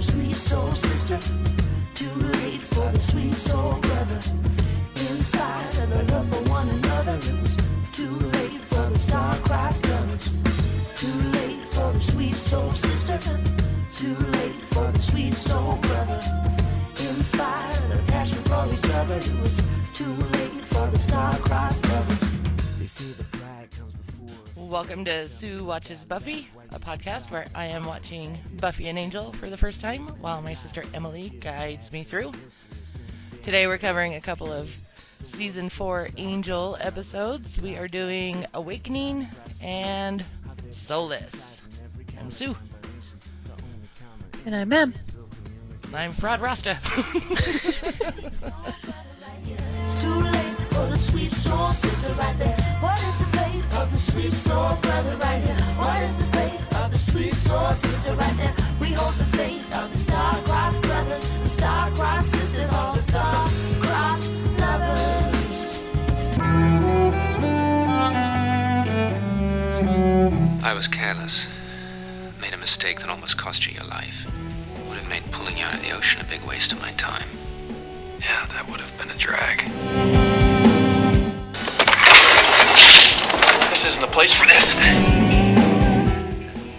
the sweet soul sister. Too late for the sweet soul brother. In spite of their love for one another, it was too late for the star-crossed lovers. Too late for the sweet soul sister. Too late for the sweet soul brother. In spite of their passion for each other, it was too late for the star-crossed lovers. They say the before. Welcome to Sue Watches Buffy, a podcast where I am watching Buffy and Angel for the first time while my sister Emily guides me through. Today we're covering a couple of season 4 Angel episodes. We are doing Awakening and Soulless. I'm Sue. And I'm Em. I'm Fraud Rasta. It's too late for the sweet soul sister right there. What is the fate of the sweet soul brother right here? What is the fate of the sweet soul sister right there? We hold the fate of the star-crossed brothers, the star-crossed sisters, all the star-crossed lovers. I was careless. Made a mistake that almost cost you your life. Would have made pulling you out of the ocean a big waste of my time. Yeah, that would have been a drag. This isn't the place for this.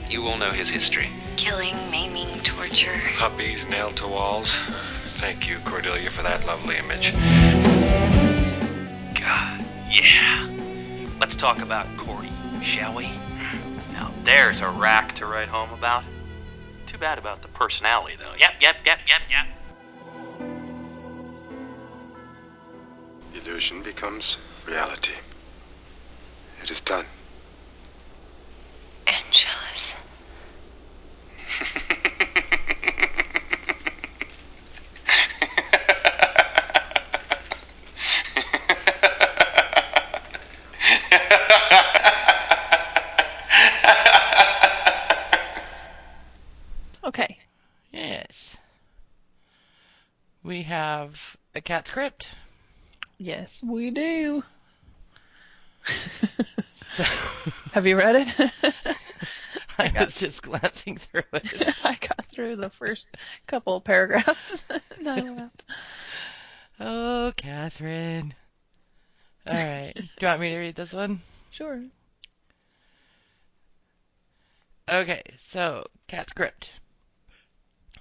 You all know his history. Killing, maiming, torture. Puppies nailed to walls. Thank you, Cordelia, for that lovely image. God, yeah. Let's talk about Corey, shall we? Now, there's a rack to write home about. Too bad about the personality, though. Yep, yep, yep, yep, yep. Illusion becomes reality. It is done. Angelus. Okay. yes. We have a cat script. Yes, we do. So Have you read it? I was just glancing through it. I got through the first couple of paragraphs. and I left. Oh, Catherine. All right. Do you want me to read this one? Sure. Okay, so cat script.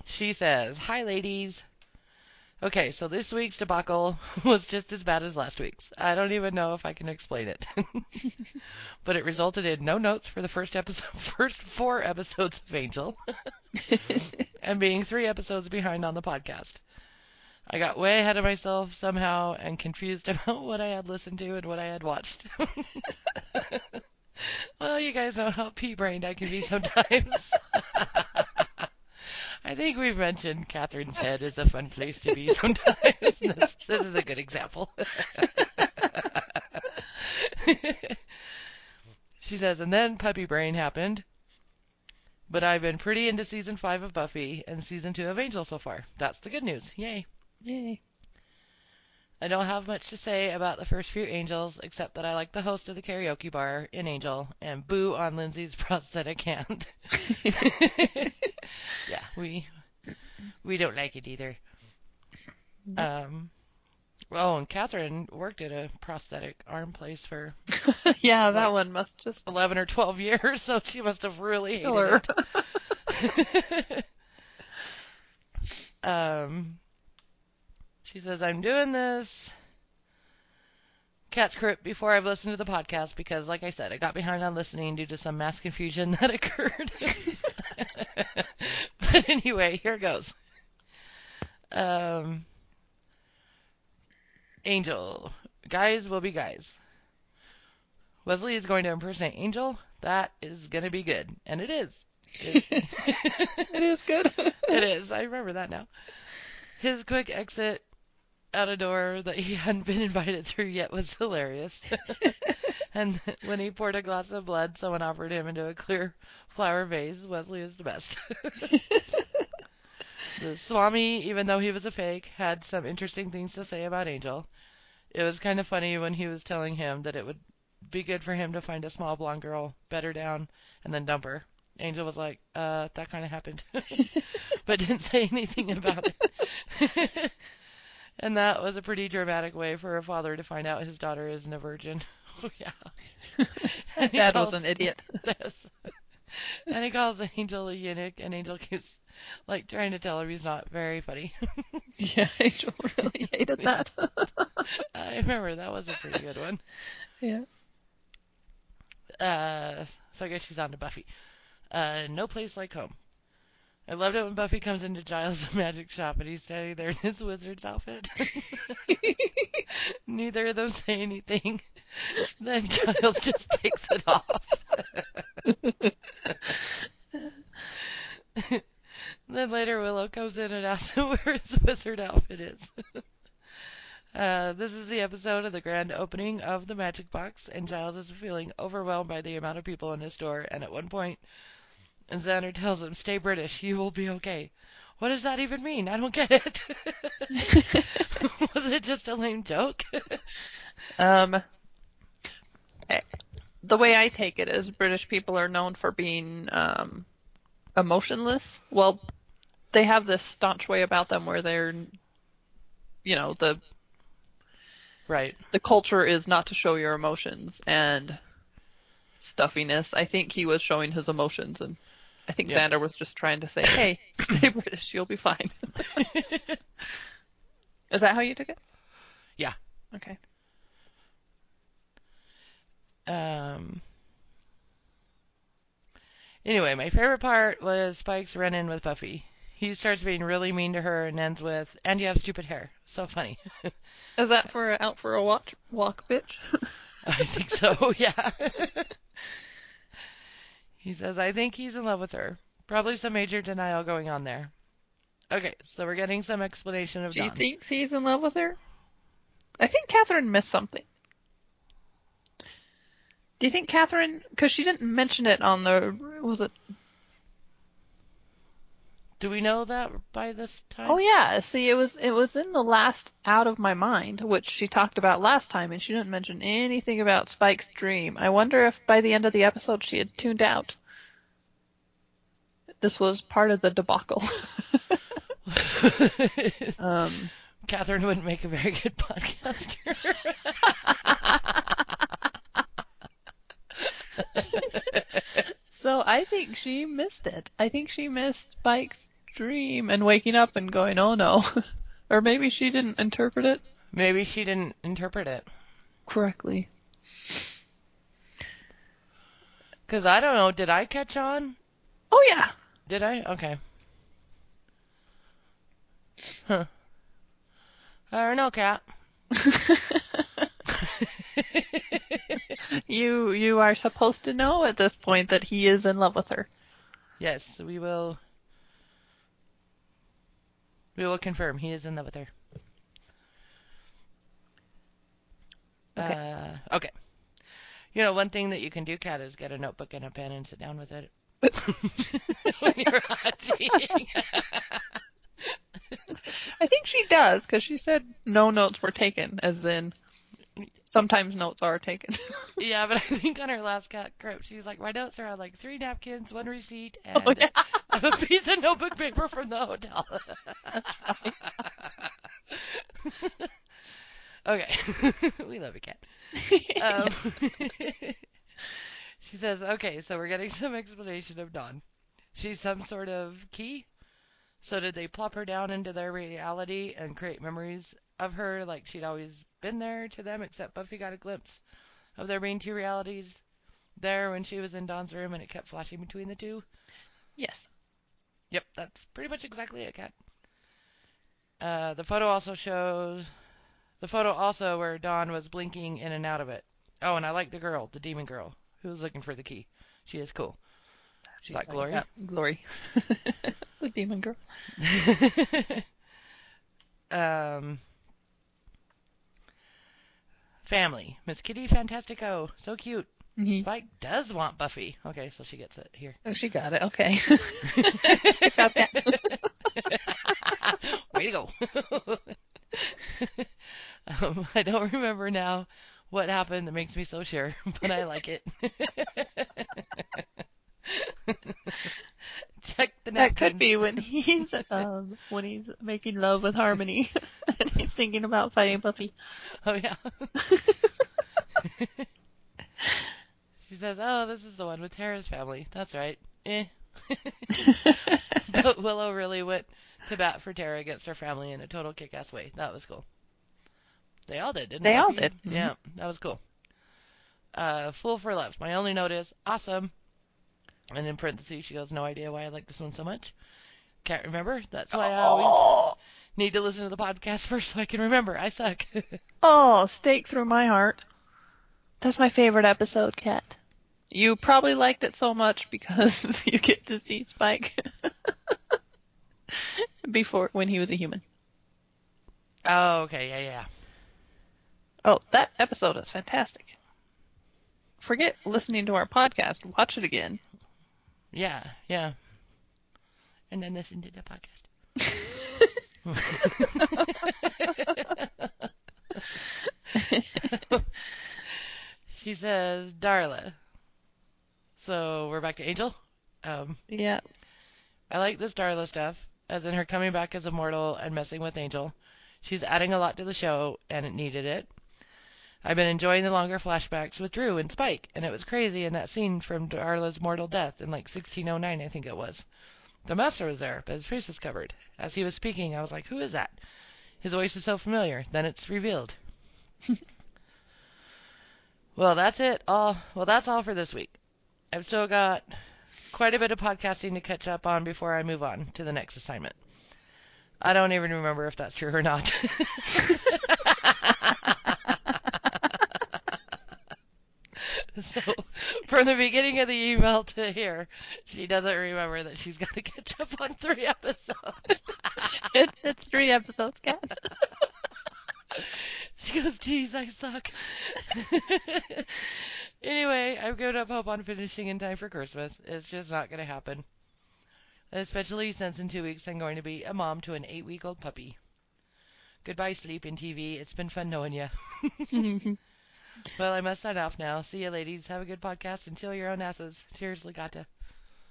She says, "Hi, ladies." Okay, so this week's debacle was just as bad as last week's. I don't even know if I can explain it, but it resulted in no notes for the first episode, first four episodes of Angel, and being three episodes behind on the podcast. I got way ahead of myself somehow and confused about what I had listened to and what I had watched. well, you guys know how pea-brained I can be sometimes. I think we've mentioned Catherine's head is a fun place to be sometimes. this, this is a good example. she says, and then Puppy Brain happened. But I've been pretty into season five of Buffy and season two of Angel so far. That's the good news. Yay. Yay. I don't have much to say about the first few Angels, except that I like the host of the karaoke bar in Angel and boo on Lindsey's prosthetic hand. Yeah, we we don't like it either. Um, oh, and Catherine worked at a prosthetic arm place for yeah, that one must just 11 or 12 years, so she must have really hated it. um, she says, I'm doing this cat script before I've listened to the podcast because, like I said, I got behind on listening due to some mass confusion that occurred. But anyway, here it goes. Um, Angel. Guys will be guys. Wesley is going to impersonate Angel. That is going to be good. And it is. It's- it is good. it is. I remember that now. His quick exit out a door that he hadn't been invited through yet was hilarious. And when he poured a glass of blood someone offered him into a clear flower vase, Wesley is the best. the Swami, even though he was a fake, had some interesting things to say about Angel. It was kind of funny when he was telling him that it would be good for him to find a small blonde girl, bed her down, and then dump her. Angel was like, uh, that kind of happened, but didn't say anything about it. And that was a pretty dramatic way for a father to find out his daughter isn't a virgin. yeah. And Dad was an idiot. Yes. And he calls Angel a eunuch, and Angel keeps like trying to tell him he's not very funny. Yeah, Angel really hated that. I remember that was a pretty good one. yeah. Uh, so I guess she's on to Buffy. Uh, no place like home. I loved it when Buffy comes into Giles' magic shop and he's standing there in his wizard's outfit. Neither of them say anything. Then Giles just takes it off. then later Willow comes in and asks him where his wizard outfit is. Uh, this is the episode of the grand opening of the Magic Box, and Giles is feeling overwhelmed by the amount of people in his store. And at one point, Xander tells him, "Stay British, you will be okay." What does that even mean? I don't get it. Was it just a lame joke? Um, eh, the way I take it is British people are known for being um, emotionless. Well, they have this staunch way about them where they're, you know, the right. the culture is not to show your emotions and stuffiness. I think he was showing his emotions, and I think Yeah. Xander was just trying to say, "Hey, stay British, you'll be fine." is that how you took it? Yeah. Okay. Um. Anyway, my favorite part was Spike's run-in with Buffy. He starts being really mean to her and ends with, "And you have stupid hair." So funny. Is that for out for a walk, walk, bitch? I think so, yeah. he says, I think he's in love with her. Probably some major denial going on there. Okay, so we're getting some explanation of that. Do you Dawn. think he's in love with her? I think Catherine missed something. Do you think Catherine? Because she didn't mention it on the. Was it? Do we know that by this time? Oh yeah. See, it was it was in the last Out of My Mind, which she talked about last time, and she didn't mention anything about Spike's dream. I wonder if by the end of the episode she had tuned out. This was part of the debacle. um, Catherine wouldn't make a very good podcaster. So I think she missed it. I think she missed Spike's dream and waking up and going, oh no. or maybe she didn't interpret it Maybe she didn't interpret it. correctly. Because I don't know, did I catch on? Oh yeah. Did I? Okay. Huh. I don't know, Cat. you you are supposed to know at this point that he is in love with her. Yes, we will. We will confirm he is in love with her. Okay. Uh, okay. You know, one thing that you can do, Kat, is get a notebook and a pen and sit down with it when you're hunting. I think she does because she said no notes were taken, as in sometimes notes are taken. yeah, but I think on her last cat grip, she's like, my notes are on like three napkins, one receipt, and Oh, yeah. a piece of notebook paper from the hotel. okay. we love a cat. Um, she says, okay, so we're getting some explanation of Dawn. She's some sort of key. So did they plop her down into their reality and create memories of her like she'd always been there to them, except Buffy got a glimpse of there being two realities there when she was in Dawn's room and it kept flashing between the two? yes. Yep, that's pretty much exactly it, Kat. Uh, the photo also shows the photo also where Dawn was blinking in and out of it. Oh, and I like the girl, the demon girl, who was looking for the key. She is cool. She's like, Glory? "Yeah, Glory. the demon girl. um, family. Miss Kitty Fantastico. So cute. Mhm. Spike does want Buffy. Okay, so she gets it here. Oh, she got it. Okay. Job. Way to go. um, I don't remember now what happened that makes me so sure, but I like it. Check the That could be when he's um when he's making love with Harmony and he's thinking about fighting Buffy. Oh yeah. she says, "Oh, this is the one with Tara's family. That's right." Eh. but Willow really went to bat for Tara against her family in a total kick-ass way. That was cool. They all did, didn't They all Buffy? did. Yeah, that was cool. Uh, Fool for Love. My only note is awesome. And in parentheses, she goes, "No idea why I like this one so much. Can't remember. That's why I always need to listen to the podcast first so I can remember. I suck." oh, stake through my heart. That's my favorite episode, Cat. You probably liked it so much because you get to see Spike before when he was a human. oh, okay, yeah, yeah. Oh, that episode is fantastic. Forget listening to our podcast. Watch it again. Yeah, yeah. And then listen to the podcast. she says, Darla. So we're back to Angel. Um, yeah. I like this Darla stuff, as in her coming back as a mortal and messing with Angel. She's adding a lot to the show, and it needed it. I've been enjoying the longer flashbacks with Dru and Spike, and it was crazy in that scene from Darla's mortal death in like 1609, I think it was. The master was there, but his face was covered. As he was speaking, I was like, who is that? His voice is so familiar. Then it's revealed. well, that's it. All well, that's all for this week. I've still got quite a bit of podcasting to catch up on before I move on to the next assignment. I don't even remember if that's true or not. so, from the beginning of the email to here, she doesn't remember that she's got to catch up on three episodes. It's it's three episodes, Cat. She goes, geez, I suck. anyway, I've given up hope on finishing in time for Christmas. It's just not going to happen. Especially since in two weeks I'm going to be a mom to an eight week old puppy. Goodbye, sleep and TV. It's been fun knowing you. Well, I must sign off now. See you, ladies. Have a good podcast and chill your own asses. Cheers, Legata.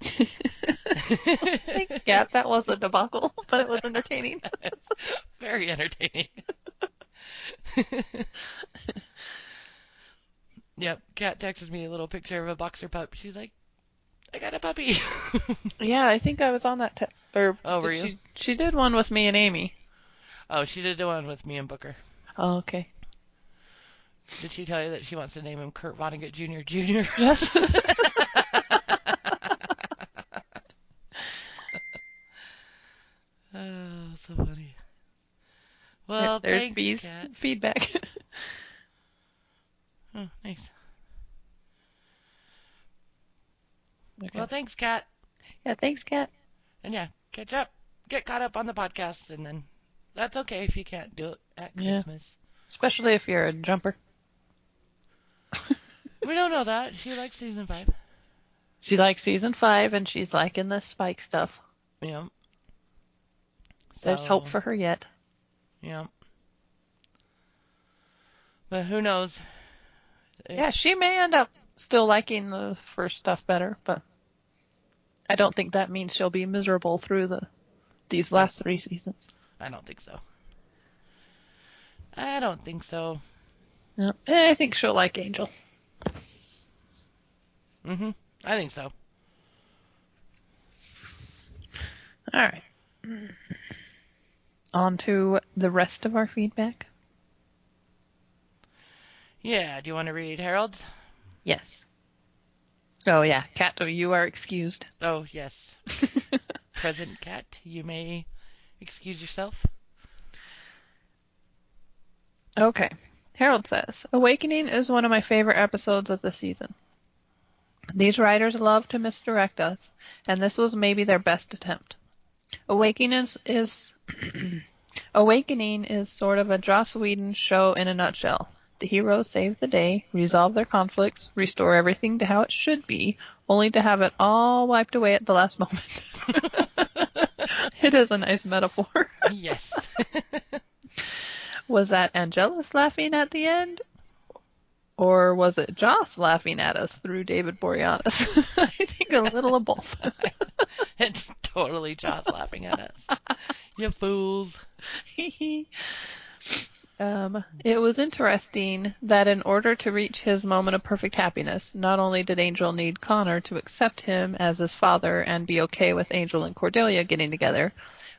Thanks, Cat. That was a debacle, but it was entertaining. Very entertaining. yep, Kat texted me a little picture of a boxer pup. She's like, I got a puppy. Yeah, I think I was on that text. Or Oh, were you? She, she did one with me and Amy. oh, she did the one with me and Booker. Oh, okay. Did she tell you that she wants to name him Kurt Vonnegut Jr. Jr.? Yes. oh, so funny. Well, There's thanks, B's Kat. feedback. Oh, nice. Okay. Well, thanks, Kat. yeah, thanks, Cat. And yeah, catch up, get caught up on the podcast, and then that's okay if you can't do it at Yeah. Christmas. Especially if you're a jumper. We don't know that. She likes season five. She likes season five and she's liking the Spike stuff. Yeah. There's hope for her yet. Yeah. But who knows? Yeah, she may end up still liking the first stuff better, but I don't think that means she'll be miserable through the these last three seasons. I don't think so. I don't think so. No, I think she'll like Angel. Mhm. I think so. All right. On to the rest of our feedback. Yeah. Do you want to read Harold's? Yes. Oh yeah, Kato, you are excused. Oh yes. Present cat, you may excuse yourself. Okay. Harold says, Awakening is one of my favorite episodes of the season. These writers love to misdirect us, and this was maybe their best attempt. Awakening is, Awakening is sort of a Joss Whedon show in a nutshell. The heroes save the day, resolve their conflicts, restore everything to how it should be, only to have it all wiped away at the last moment. it is a nice metaphor. Yes. Was that Angelus laughing at the end? Or was it Joss laughing at us through David Boreanaz? I think a little of both. It's totally Joss laughing at us. You fools. um, it was interesting that in order to reach his moment of perfect happiness, not only did Angel need Connor to accept him as his father and be okay with Angel and Cordelia getting together,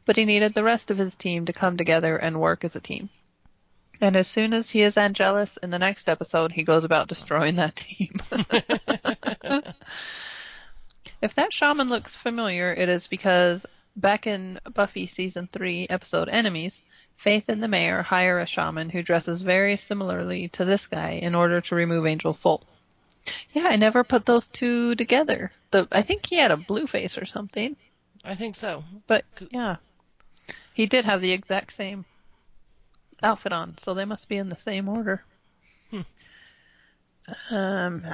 but he needed the rest of his team to come together and work as a team. And as soon as he is Angelus in the next episode, he goes about destroying that team. if that shaman looks familiar, it is because back in Buffy season 3, episode Enemies, Faith and the mayor hire a shaman who dresses very similarly to this guy in order to remove Angel's soul. Yeah, I never put those two together. The I think he had a blue face or something, I think so. but yeah. He did have the exact same outfit on, so they must be in the same order. Um,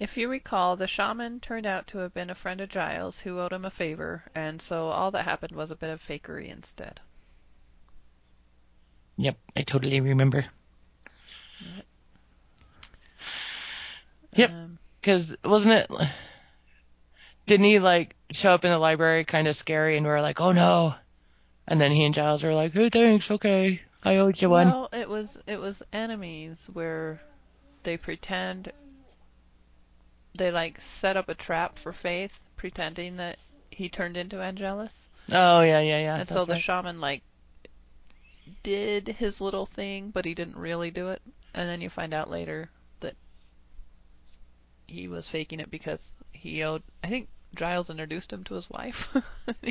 if you recall, the shaman turned out to have been a friend of Giles who owed him a favor, and so all that happened was a bit of fakery instead. Yep, I totally remember. Yep. Um, Because wasn't it? Didn't he like show up in the library kind of scary and we are like, oh no. And then he and Giles were like, oh thanks, okay. I owed you one. well, it was it was enemies where they pretend they like set up a trap for Faith, pretending that he turned into Angelus. Oh yeah, yeah, yeah. and so the right. shaman like did his little thing, but he didn't really do it. And then you find out later that he was faking it because he owed. I think Giles introduced him to his wife.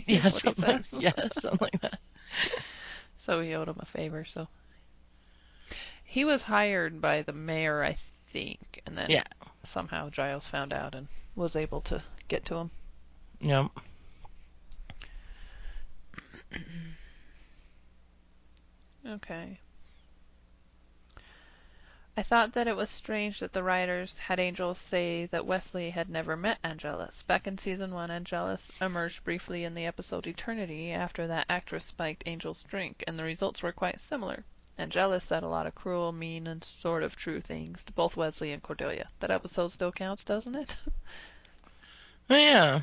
Yeah, that's what he something like, yeah, something like that. So he owed him a favor. So he was hired by the mayor, I think, and then Yeah. somehow Giles found out and was able to get to him. Yep. Okay. I thought that it was strange that the writers had Angel say that Wesley had never met Angelus. Back in season one, Angelus emerged briefly in the episode Eternity after that actress spiked Angel's drink, and the results were quite similar. Angelus said a lot of cruel, mean, and sort of true things to both Wesley and Cordelia. That episode still counts, doesn't it? Oh, yeah.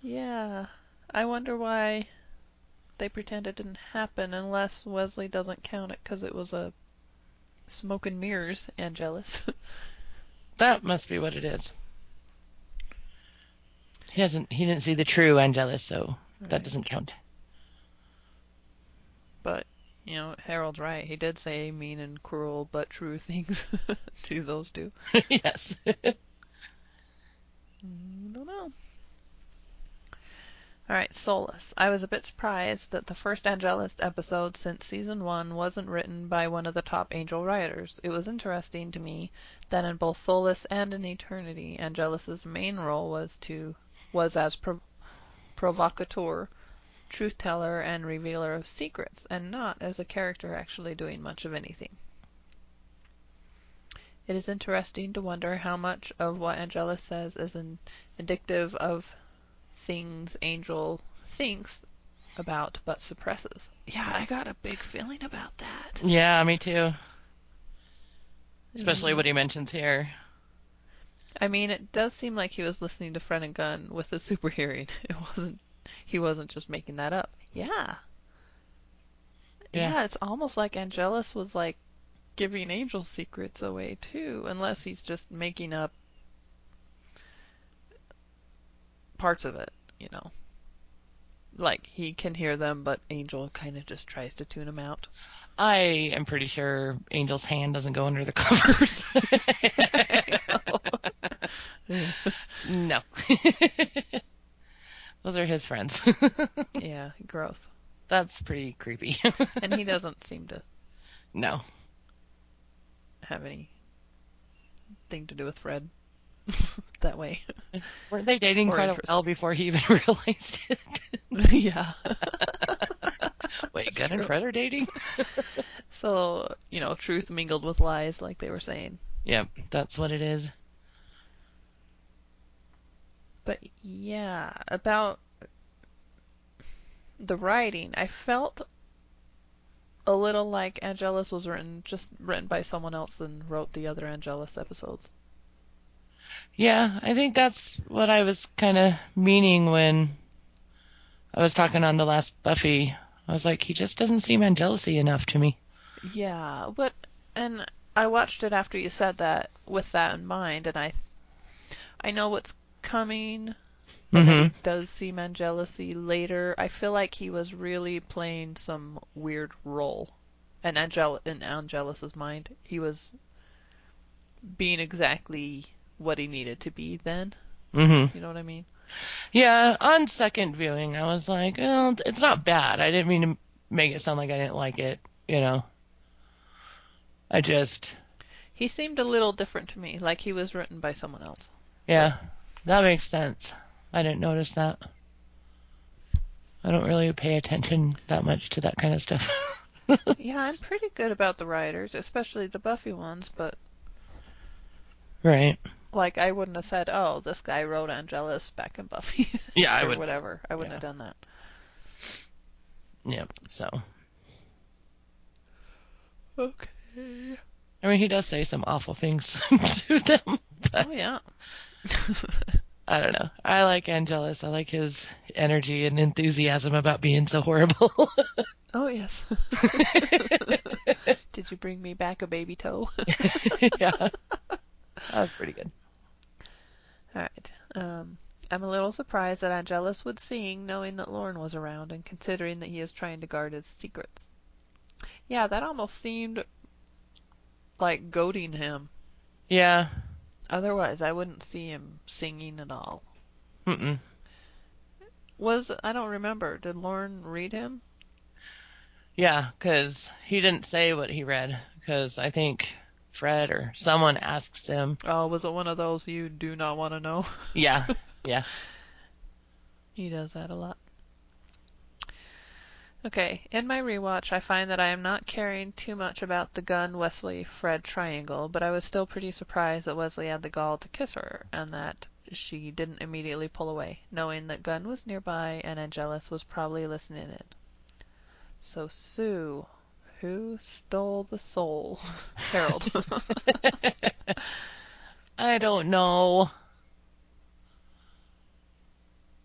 yeah. I wonder why they pretend it didn't happen unless Wesley doesn't count it because it was a smoke and mirrors Angelus. That must be what it is. He doesn't. He didn't see the true Angelus, so that doesn't count. But, you know, Harold's right. He did say mean and cruel but true things to those two. yes. Mm, I don't know. Alright, Soulless. I was a bit surprised that the first Angelus episode since season one wasn't written by one of the top Angel writers. It was interesting to me that in both Soulless and in Eternity, Angelus's main role was to was as pro- provocateur, truth teller, and revealer of secrets, and not as a character actually doing much of anything. It is interesting to wonder how much of what Angelus says is in, indicative of things Angel thinks about but suppresses. Yeah, I got a big feeling about that. yeah, me too. Mm. Especially what he mentions here. I mean, it does seem like he was listening to Fred and Gunn with the super hearing. It wasn't. He wasn't just making that up. Yeah. Yeah. Yeah, it's almost like Angelus was like giving Angel secrets away too, unless he's just making up parts of it, you know. Like he can hear them, but Angel kind of just tries to tune him out. I am pretty sure Angel's hand doesn't go under the covers. no. Those are his friends. yeah, gross. That's pretty creepy. And he doesn't seem to no. have any thing to do with Fred that way. Weren't they dating Or quite a while before he even realized it? yeah. Wait, Gunn and. Fred are dating? So, you know, truth mingled with lies, like they were saying. Yep, that's what it is. But yeah, about the writing, I felt a little like Angelus was written just written by someone else and wrote the other Angelus episodes. Yeah, I think that's what I was kind of meaning when I was talking on the last Buffy. I was like, he just doesn't seem Angelusy enough to me. Yeah, but and I watched it after you said that with that in mind, and I I know what's coming. And that hmm he does seem Angelusy later. I feel like he was really playing some weird role. And Angel in Angelus's mind, he was being exactly what he needed to be then. hmm You know what I mean? Yeah, on second viewing, I was like, well, it's not bad. I didn't mean to make it sound like I didn't like it, you know. I just, He seemed a little different to me, like he was written by someone else. yeah, that makes sense. I didn't notice that. I don't really pay attention that much to that kind of stuff. yeah, I'm pretty good about the writers, especially the Buffy ones, but right. Like I wouldn't have said, "Oh, this guy wrote Angelus back in Buffy." Yeah, I would. whatever. I wouldn't yeah. have done that. Yep. So, Okay. I mean, he does say some awful things to them, but Oh yeah. I don't know. I like Angelus. I like his energy and enthusiasm about being so horrible. oh yes. Did you bring me back a baby toe? yeah. That was pretty good. All right. Um, I'm a little surprised that Angelus would sing, knowing that Lorne was around, and considering that he is trying to guard his secrets. Yeah, that almost seemed like goading him. Yeah. Otherwise, I wouldn't see him singing at all. Mm-mm. Was I don't remember. Did Lorne read him? Yeah, because he didn't say what he read. Because I think Fred or someone asks him. Oh, was it one of those you do not want to know? Yeah. Yeah. He does that a lot. Okay, in my rewatch, I find that I am not caring too much about the Gunn Wesley Fred triangle, but I was still pretty surprised that Wesley had the gall to kiss her and that she didn't immediately pull away, knowing that Gunn was nearby and Angelus was probably listening in. So, Sue, who stole the soul? Harold. I don't know.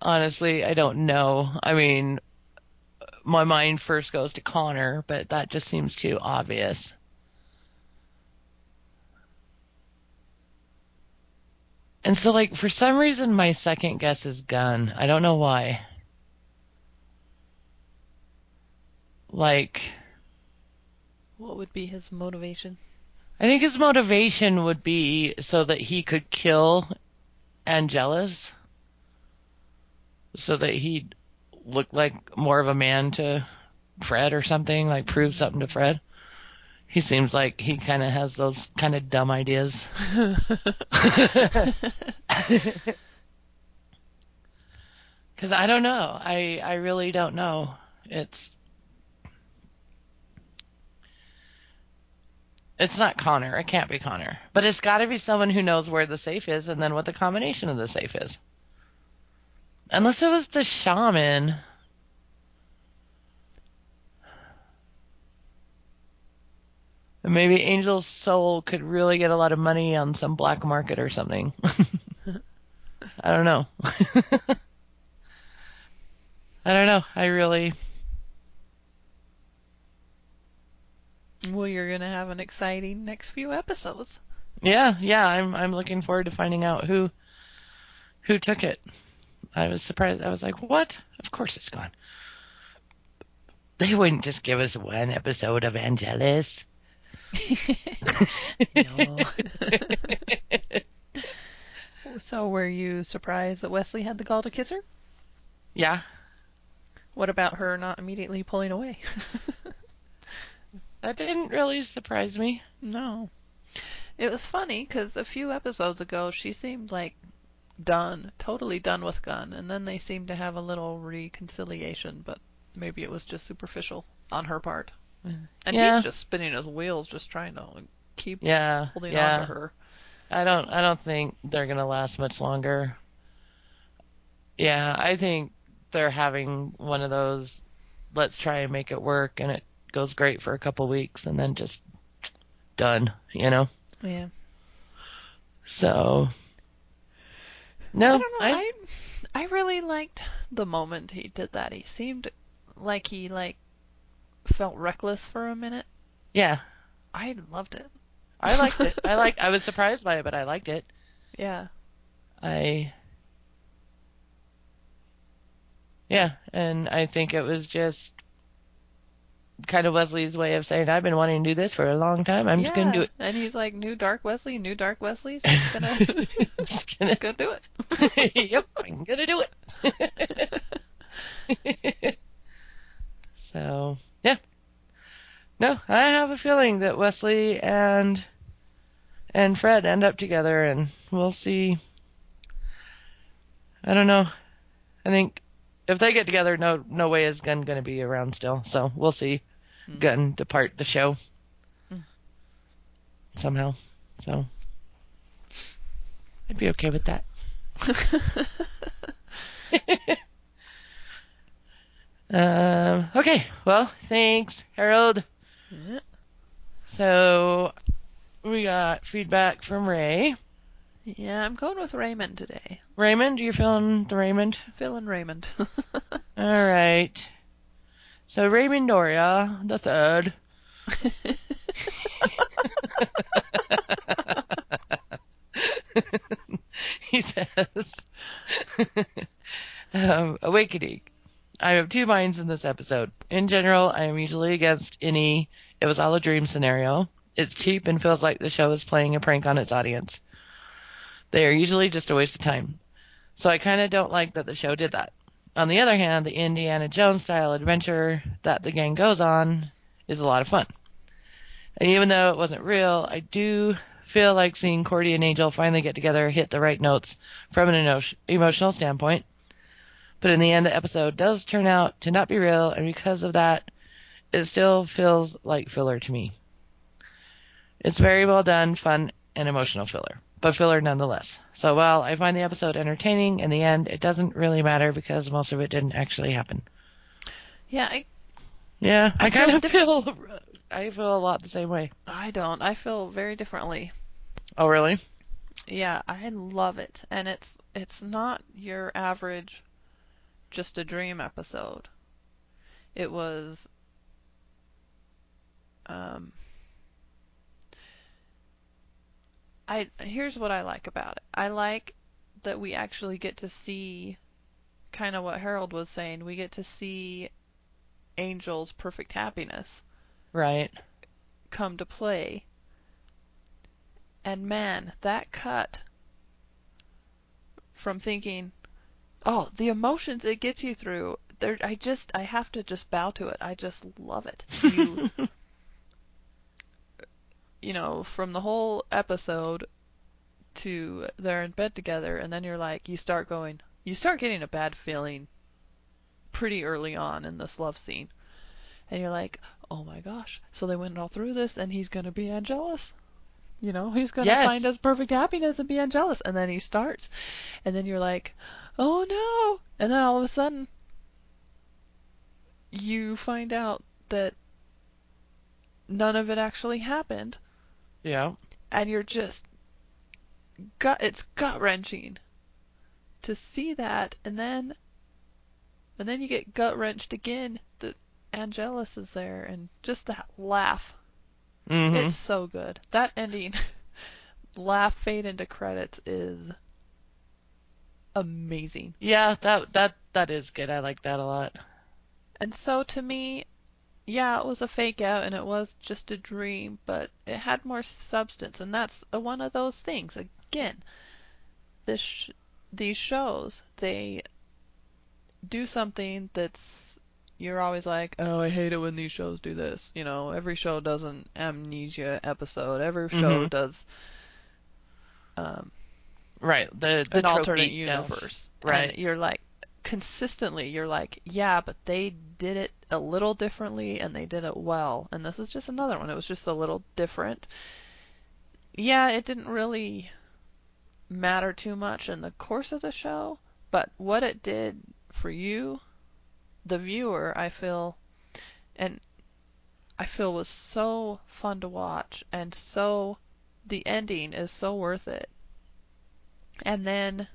Honestly, I don't know. I mean, my mind first goes to Connor, but that just seems too obvious. And so, like, for some reason, my second guess is Gunn. I don't know why. Like, what would be his motivation? I think his motivation would be so that he could kill Angelus, so that he'd look like more of a man to Fred or something, like prove something to Fred. He seems like he kind of has those kind of dumb ideas. Because I don't know. I I really don't know. It's it's not Connor. It can't be Connor. But it's got to be someone who knows where the safe is and then what the combination of the safe is. Unless it was the shaman. And Maybe Angel's soul could really get a lot of money on some black market or something. I don't know. I don't know. I really. Well, you're gonna have an exciting next few episodes. Yeah, yeah. I'm I'm looking forward to finding out who who took it. I was surprised. I was like, what? Of course it's gone. They wouldn't just give us one episode of Angelus. So, were you surprised that Wesley had the gall to kiss her? Yeah, What about her not immediately pulling away? that didn't really surprise me. no. It was funny because a few episodes ago she seemed like done, totally done with Gunn, and then they seemed to have a little reconciliation, but maybe it was just superficial on her part. Mm. And Yeah. he's just spinning his wheels, just trying to keep Yeah, holding yeah. on to her. I don't. I don't think they're gonna last much longer. Yeah, I think they're having one of those. Let's try and make it work, and it goes great for a couple weeks and then just done, you know. Yeah. So no, I don't know. I, I really liked the moment he did that. He seemed like he like felt reckless for a minute. yeah, I loved it. I liked it. I like. I was surprised by it, but I liked it. Yeah. I yeah, and I think it was just kind of Wesley's way of saying I've been wanting to do this for a long time. I'm just gonna do it. And he's like, new Dark Wesley, new Dark Wesley's just gonna just gonna go do it. yep, I'm gonna do it. so, yeah. No, I have a feeling that Wesley and and Fred end up together, and we'll see. I don't know. I think if they get together, no no way is Gunn gonna be around still. So we'll see Hmm. Gunn depart the show Hmm. somehow. So I'd be okay with that. Um, okay, well, thanks, Harold. Yeah. So, we got feedback from Ray. yeah, I'm going with Raymond today. Raymond, you feeling the Raymond? And Raymond. All right. So, Raymond Doria, the third. he says, um, Awakening. I have two minds in this episode. In general, I am usually against any it was all a dream scenario. It's cheap and feels like the show is playing a prank on its audience. They are usually just a waste of time. So I kind of don't like that the show did that. On the other hand, the Indiana Jones style adventure that the gang goes on is a lot of fun. And even though it wasn't real, I do feel like seeing Cordy and Angel finally get together hit the right notes from an emo- emotional standpoint. But in the end, the episode does turn out to not be real, and because of that, it still feels like filler to me. It's very well done, fun, and emotional filler, but filler nonetheless. So while I find the episode entertaining, in the end, it doesn't really matter because most of it didn't actually happen. yeah, I, Yeah, I, I kind feel of feel, I feel a lot the same way. I don't. I feel very differently. Oh, really? Yeah, I love it, and it's it's not your average, just a dream episode. It was, um, I here's what I like about it. I like that we actually get to see, kind of what Harold was saying. We get to see Angel's perfect happiness Right. come to play. And man, that cut from thinking, oh, the emotions it gets you through, there I just I have to just bow to it. I just love it. You you know, from the whole episode to they're in bed together and then you're like you start going you start getting a bad feeling pretty early on in this love scene. And you're like, oh my gosh. So they went all through this and he's going to be Angelus. You know, he's going to Yes. find his perfect happiness and be Angelus. And then he starts. And then you're like, oh no. And then all of a sudden, you find out that none of it actually happened. Yeah. And you're just gut it's gut wrenching to see that and then and then you get gut wrenched again that Angelus is there and just that laugh hmm it's so good that ending laugh fade into credits is amazing Yeah, that that that is good. I like that a lot. and so to me yeah it was a fake out and it was just a dream but it had more substance and that's one of those things again this sh- these shows they do something that's you're always like oh i hate it when these shows do this you know every show does an amnesia episode every show Mhm. does um Right. The the an alternate stuff. universe. Right. And you're like consistently you're like, yeah, but they did it a little differently and they did it well. And this is just another one. It was just a little different. Yeah, it didn't really matter too much in the course of the show, but what it did for you, the viewer, I feel and I feel was so fun to watch and so the ending is so worth it. And then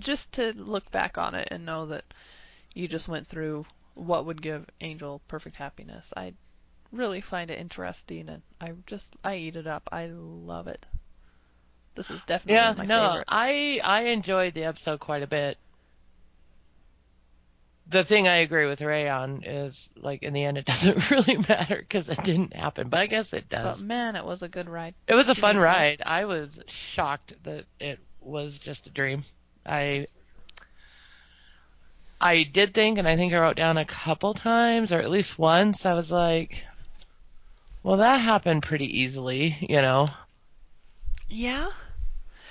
just to look back on it and know that you just went through what would give Angel perfect happiness. I really find it interesting and I just I eat it up. I love it. This is definitely my favorite. Yeah, no, favorite. I I enjoyed the episode quite a bit. The thing I agree with Ray on is like in the end it doesn't really matter because it didn't happen, but I guess it does. But man, it was a good ride. It was a fun ride. I was shocked that it was just a dream. I I did think, and I think I wrote down a couple times, or at least once, I was like, well, that happened pretty easily, you know? Yeah.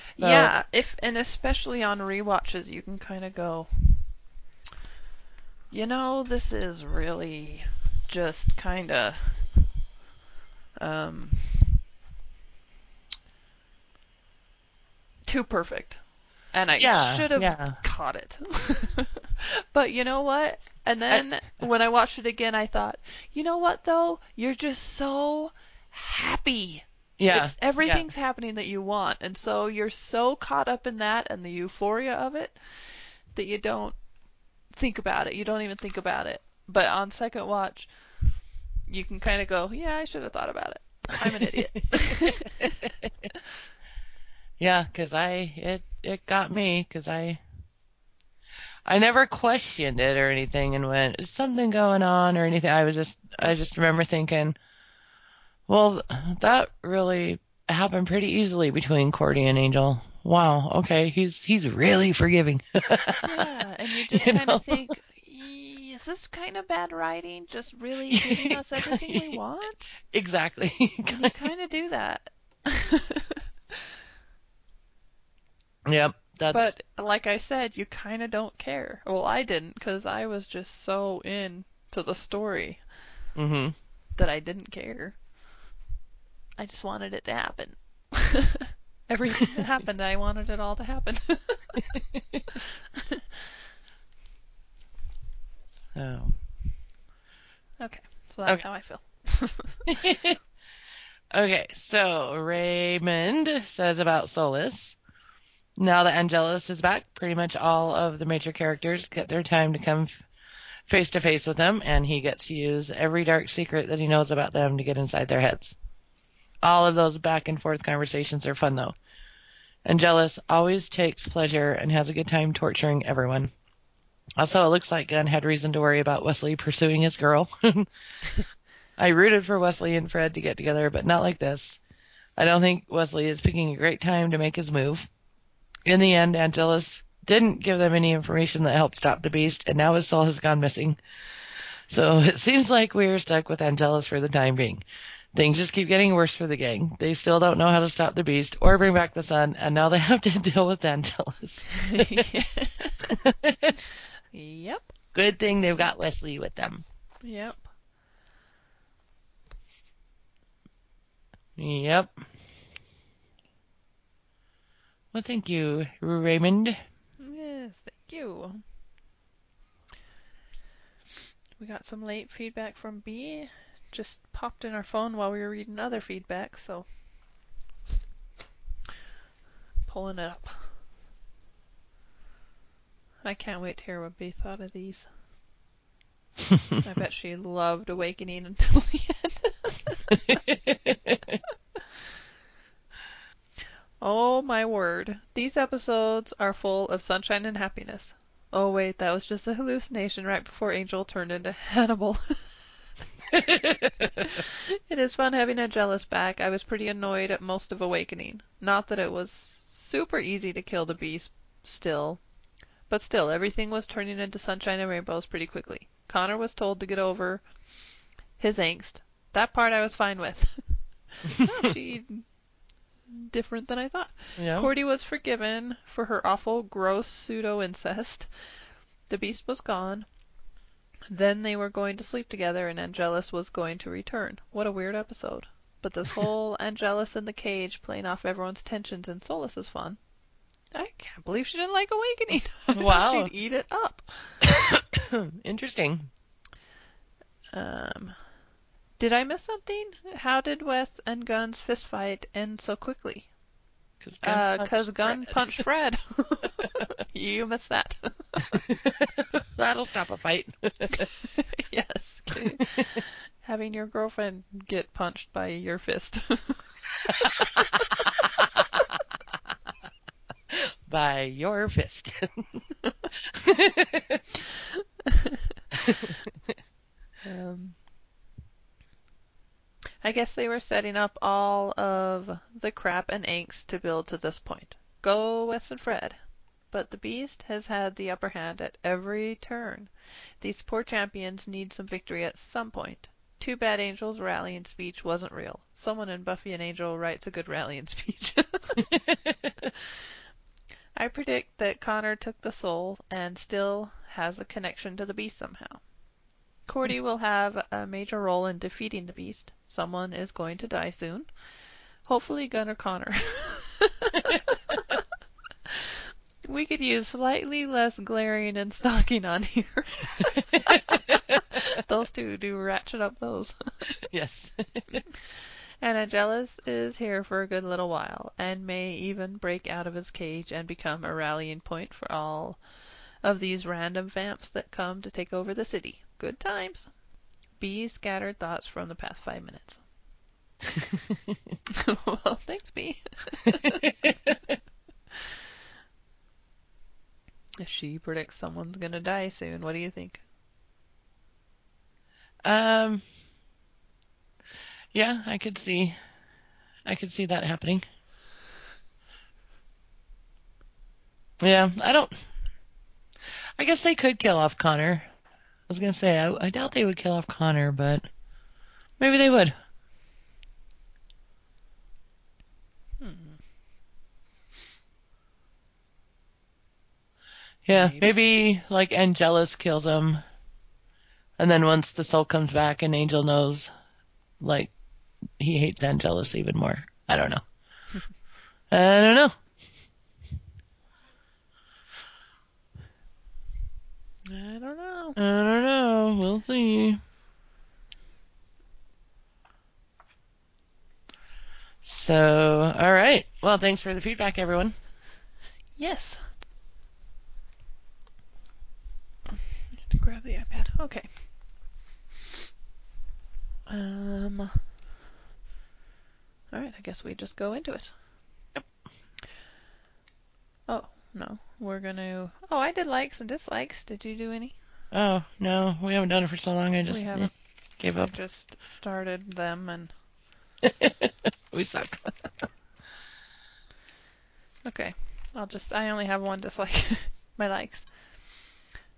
So, yeah, if and especially on rewatches, you can kind of go, you know, this is really just kind of um too perfect, and I Yeah, should have yeah. caught it. but you know what? And then when I watched it again, I thought, you know what though? You're just so happy Yeah. it's everything's happening that you want, and so you're so caught up in that and the euphoria of it that you don't think about it. You don't even think about it. But on second watch, you can kind of go, "Yeah, I should have thought about it. I'm an idiot." yeah, because I it it got me because I I never questioned it or anything and went is something going on or anything. I was just I just remember thinking, well, that really happened pretty easily between Cordy and Angel. Wow, okay, he's he's really forgiving. yeah, and you just You kind of think, "Ee, "Is this kind of bad writing? Just really giving us everything we want?" exactly. You kind of do that. Yep, that's But like I said, you kind of don't care. Well, I didn't because I was just so in to the story hmm that I didn't care. I just wanted it to happen. Everything that happened, I wanted it all to happen. Oh. okay, so that's Okay. how I feel. okay, so Raymond says about Soulless. Now that Angelus is back, pretty much all of the major characters get their time to come face to face with him, and he gets to use every dark secret that he knows about them to get inside their heads. All of those back and forth conversations are fun, though. Angelus always takes pleasure and has a good time torturing everyone. Also, it looks like Gunn had reason to worry about Wesley pursuing his girl. I rooted for Wesley and Fred to get together, but not like this. I don't think Wesley is picking a great time to make his move. In the end, Angelus didn't give them any information that helped stop the beast, and now his soul has gone missing. So it seems like we are stuck with Angelus for the time being. Things just keep getting worse for the gang. They still don't know how to stop the beast or bring back the sun, and now they have to deal with Angelus. yep, Good thing they've got Wesley with them. yep. Yep. Well, thank you, Raymond. Yes, thank you. We got some late feedback from B. Just popped in our phone while we were reading other feedback, so pulling it up. I can't wait to hear what B thought of these. I bet she loved Awakening until the end. oh my word. These episodes are full of sunshine and happiness. Oh wait, that was just a hallucination right before Angel turned into Hannibal. it is fun having Angelus back. I was pretty annoyed at most of Awakening. Not that it was super easy to kill the beast still, but still, everything was turning into sunshine and rainbows pretty quickly. Connor was told to get over his angst. That part I was fine with. she different than I thought. yeah. Cordy was forgiven for her awful, gross pseudo incest. The beast was gone. Then they were going to sleep together, and Angelus was going to return. What a weird episode. But this whole Angelus in the cage playing off everyone's tensions and solace is fun. I can't believe she didn't like Awakening. Wow. She'd eat it up. Interesting. Um, Did I miss something? How did Wes and Gunn's fist fight end so quickly? Because Because Gunn punched Fred. you missed that. That'll stop a fight. yes. Having your girlfriend get punched by your fist. By your fist. Um, I guess they were setting up all of the crap and angst to build to this point. Go Wes and Fred. But the Beast has had the upper hand at every turn. These poor champions need some victory at some point. Too bad Angel's rallying speech wasn't real. Someone in Buffy and Angel writes a good rallying speech. I predict that Connor took the soul and still has a connection to the Beast somehow. Cordy hmm. will have a major role in defeating the Beast. Someone is going to die soon. Hopefully Gunn or Connor. we could use slightly less glaring and stalking on here. those two do ratchet up those. yes. And Angelus is here for a good little while, and may even break out of his cage and become a rallying point for all of these random vamps that come to take over the city. Good times. B scattered thoughts from the past five minutes. well, thanks, B. If she predicts someone's gonna die soon. What do you think? um. Yeah, I could see. I could see that happening. Yeah, I don't. I guess they could kill off Connor. I was gonna say I, I doubt they would kill off Connor, but maybe they would. Hmm. Yeah, Maybe. maybe like Angelus kills him, and then once the soul comes back and Angel knows, like he hates Angelus even more. I don't know. I don't know. I don't know. I don't know. We'll see. So, all right. Well, thanks for the feedback, everyone. Yes. To grab the iPad. Okay. Um. All right. I guess we just go into it. Yep. Oh no, we're gonna. Oh, I did likes and dislikes. Did you do any? Oh no, we haven't done it for so long. I just we haven't. eh, gave I up. just started them and. we suck. Okay. I'll just. I only have one dislike. My likes.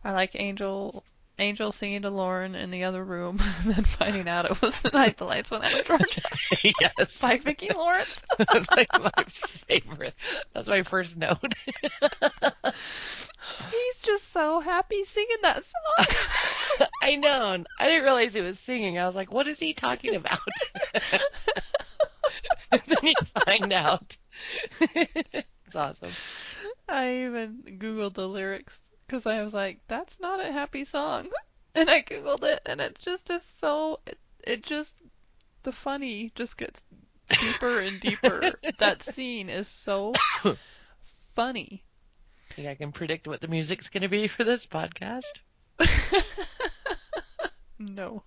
I like Angel. Angel singing to Lorne in the other room, and then finding out it was the night the lights went out in Georgia yes. by Vicki Lawrence. That's like my favorite. That's my first note. He's just so happy singing that song. I know. I didn't realize he was singing. I was like, what is he talking about? and then you find out. it's awesome. I even Googled the lyrics because I was like, that's not a happy song. And I Googled it, and it just is so. It, it just. The funny just gets deeper and deeper. that scene is so funny. Think I can predict what the music's going to be for this podcast? no.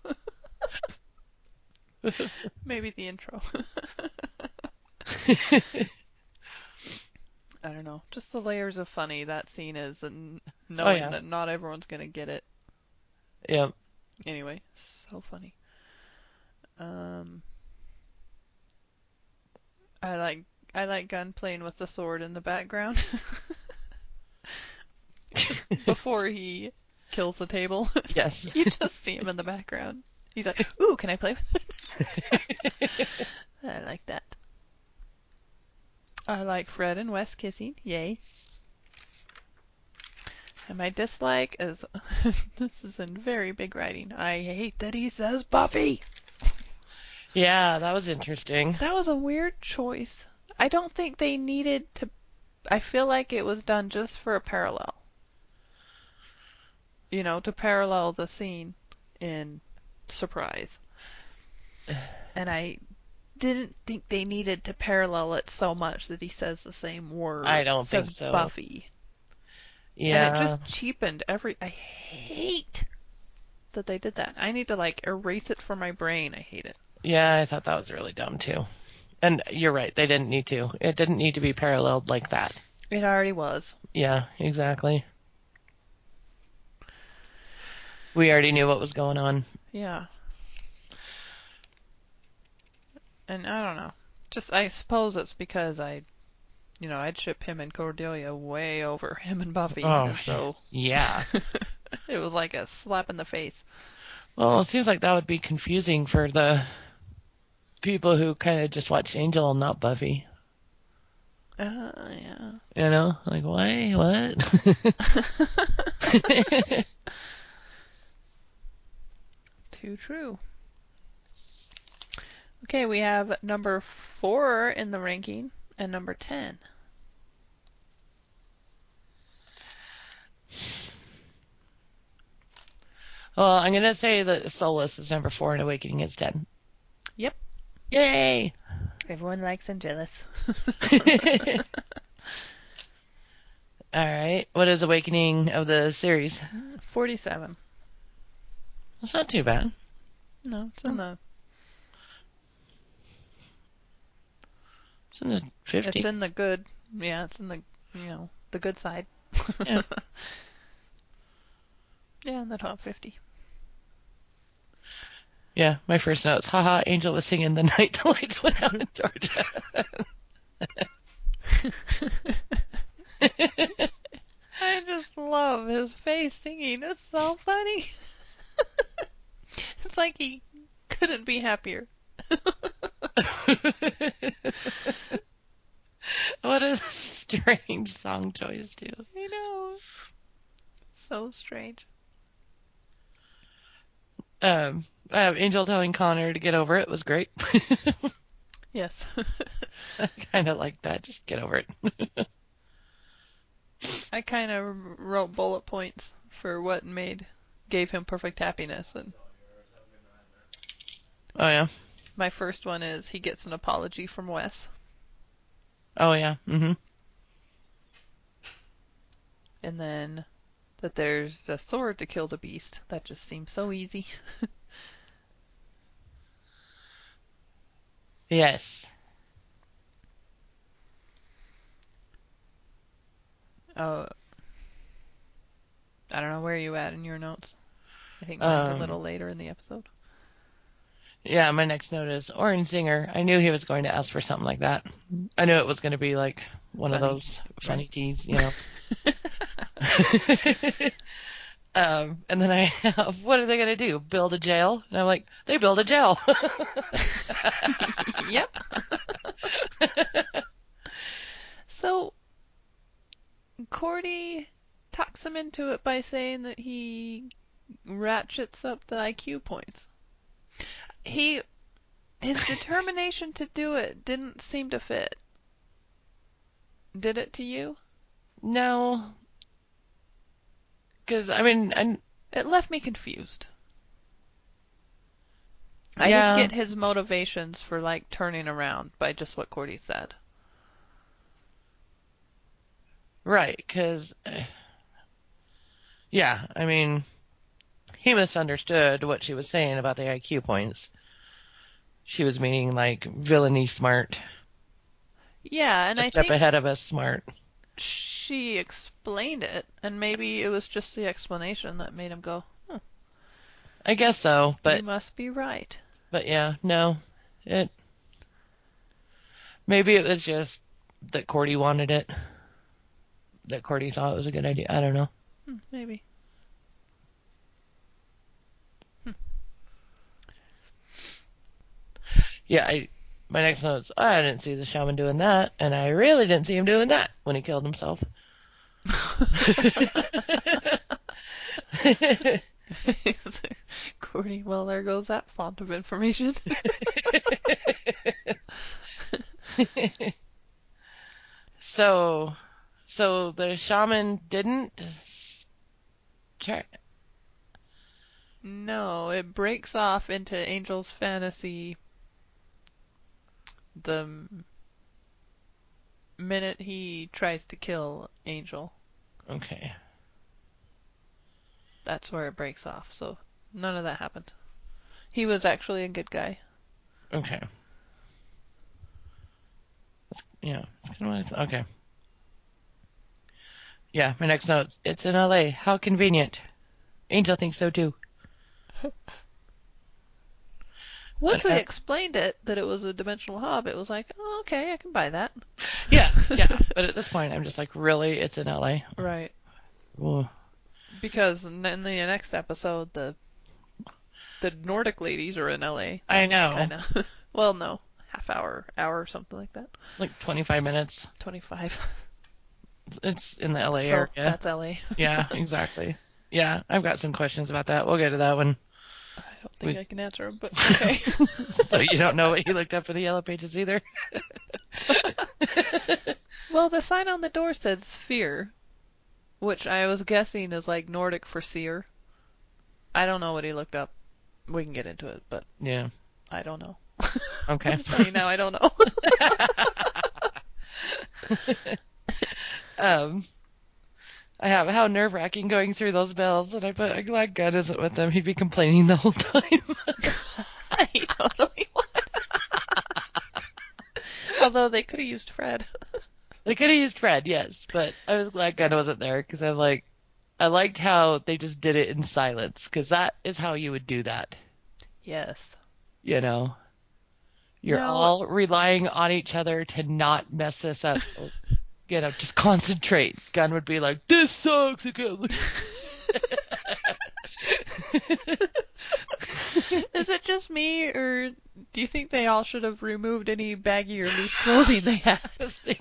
Maybe the intro. I don't know. Just the layers of funny that scene is, and knowing yeah. that not everyone's gonna get it. yep. Anyway, so funny. Um, I like I like Gunn playing with the sword in the background. Just before he kills the table, Yes. you just see him in the background. He's like, "Ooh, can I play with it?" I like that. I like Fred and Wes kissing. Yay. And my dislike is this is in very big writing. I hate that he says Buffy. yeah, that was interesting. That was a weird choice. I don't think they needed to. I feel like it was done just for a parallel. You know, to parallel the scene in Surprise. and I didn't think they needed to parallel it so much that he says the same word. I don't think says so. Buffy. Yeah. And it just cheapened every. I hate that they did that. I need to like erase it from my brain. I hate it. Yeah, I thought that was really dumb too. And you're right, they didn't need to. It didn't need to be paralleled like that. It already was. Yeah, exactly. We already knew what was going on. Yeah. And I don't know. Just I suppose it's because I, you know, I'd ship him and Cordelia way over him and Buffy, Oh, and so Yeah. it was like a slap in the face. Well, it seems like that would be confusing for the people who kind of just watch Angel and not Buffy. Uh, yeah. You know, like why? What? Too true. Okay, we have number four in the ranking and number ten. well, I'm gonna say that Soulless is number four and Awakening is ten. Yep. Yay! Everyone likes Angelus. All right. What is Awakening of the series? Forty-seven. That's not too bad. No, it's in the It's in the 50. it's in the good. Yeah, it's in the you know the good side. Yeah. yeah, in the top fifty. Yeah, my first notes. Haha, Angel was singing The Night the Lights Went Out in Georgia. I just love his face singing. It's so funny. it's like he couldn't be happier. what a strange song choice, too. I know. So strange. Um, uh, Angel telling Connor to get over it was great. Yes. I kind of like that. Just get over it. I kind of wrote bullet points for what made gave him perfect happiness and oh, yeah. My first one is he gets an apology from Wes Oh, yeah. Mm hmm and then that there's a sword to kill the beast. That just seems so easy. Yes. Oh, I don't know where you at in your notes. I think mine's Um, a little later in the episode. Yeah, my next note is Orange Singer. I knew he was going to ask for something like that. I knew it was going to be like one of those funny teas, you know. um, and then I have, what are they going to do? Build a jail? And I'm like, they build a jail. yep. so, Cordy talks him into it by saying that he ratchets up the IQ points. He, his determination to do it didn't seem to fit. Did it to you? no. Because, I mean, I, It left me confused. I Yeah. didn't get his motivations for like turning around by just what Cordy said. right, because, eh, yeah, I mean, he misunderstood what she was saying about the IQ points. She was meaning like villainy smart, Yeah, and a I step think ahead of us smart. she explained it, and maybe it was just the explanation that made him go, hmm, I guess so, but "You must be right." but yeah, no, it maybe it was just that Cordy wanted it, that Cordy thought it was a good idea. I don't know. Hmm, maybe. Yeah, I my next note's oh, I didn't see the shaman doing that, and I really didn't see him doing that when he killed himself. Cordy, well, there goes that font of information. so, so the shaman didn't try. No, it breaks off into Angel's fantasy the minute he tries to kill Angel. Okay. That's where it breaks off. So none of that happened. He was actually a good guy. Okay. That's, yeah, that's kind of what I thought. Okay. Yeah, my next note. It's in LA. How convenient. Angel thinks so too. Once I, explained it that it was a dimensional hub, it was like, oh, okay, I can buy that. Yeah, yeah. but at this point, I'm just like, really? It's in LA? Right. Ooh. Because in the next episode, the the Nordic ladies are in LA. I know. Kind of. well, no, half hour, hour, something like that. Like 25 minutes. Twenty-five. It's in the LA so area. that's LA. Yeah, exactly. Yeah, I've got some questions about that. We'll get to that one. I don't think We- I can answer them, but okay. so you don't know what you looked up in the yellow pages either? well, the sign on the door said sphere, which I was guessing is like Nordic for seer. I don't know what he looked up. We can get into it, but Yeah. I don't know. Okay. I'm just telling you now, I don't know. um, I have how nerve wracking going through those bells, and I put I'm glad Gunn isn't with them. He'd be complaining the whole time. he totally would. Although they could have used Fred. they could have used Fred, yes, but I was glad Gunn wasn't there because I'm like, I liked how they just did it in silence because that is how you would do that. Yes. You know, you're No. all relying on each other to not mess this up. So, you know, just concentrate. Gunn would be like, "This sucks." I. Is it just me, or do you think they all should have removed any baggy or loose clothing they had?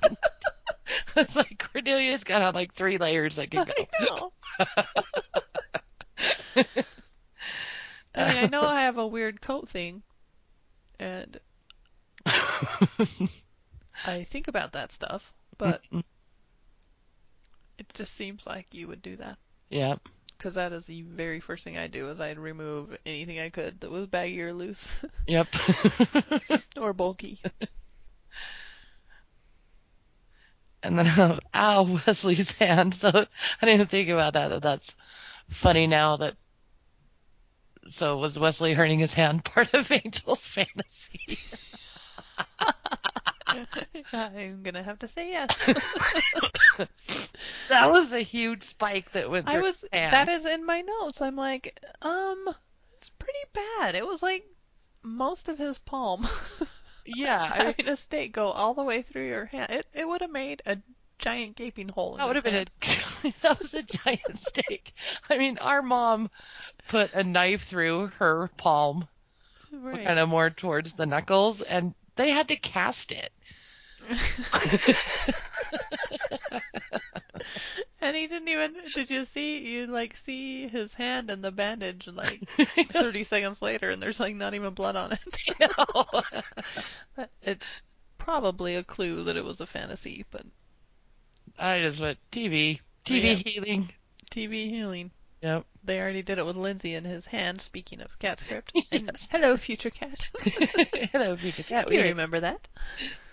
It's like Cordelia's got on like three layers that can go. I know. I mean, I know I have a weird coat thing, and I think about that stuff, but it just seems like you would do that. yeah. Because that is the very first thing I do is I'd remove anything I could that was baggy or loose Yep. or bulky. and then, uh, ow, Wesley's hand. So I didn't even think about that. That that's funny now that. So was Wesley hurting his hand part of Angel's fantasy? I'm gonna have to say yes. That was a huge spike that went I was hand. that is in my notes. I'm like, um, it's pretty bad. It was like most of his palm. yeah, I mean, Having a stake go all the way through your hand, it it would have made a giant gaping hole. In that would have his been a that was a giant stake. I mean, our mom put a knife through her palm, right. kind of more towards the knuckles, and they had to cast it. and he didn't even. Did you see? You like see his hand and the bandage like 30 seconds later, and there's like not even blood on it. No. it's probably a clue that it was a fantasy, but I just went TV, TV oh, Yeah. healing. TV healing. Yep. They already did it with Lindsey in his hand. Speaking of cat script, Yes. hello, future cat. Hello, future cat. Do you We- remember that?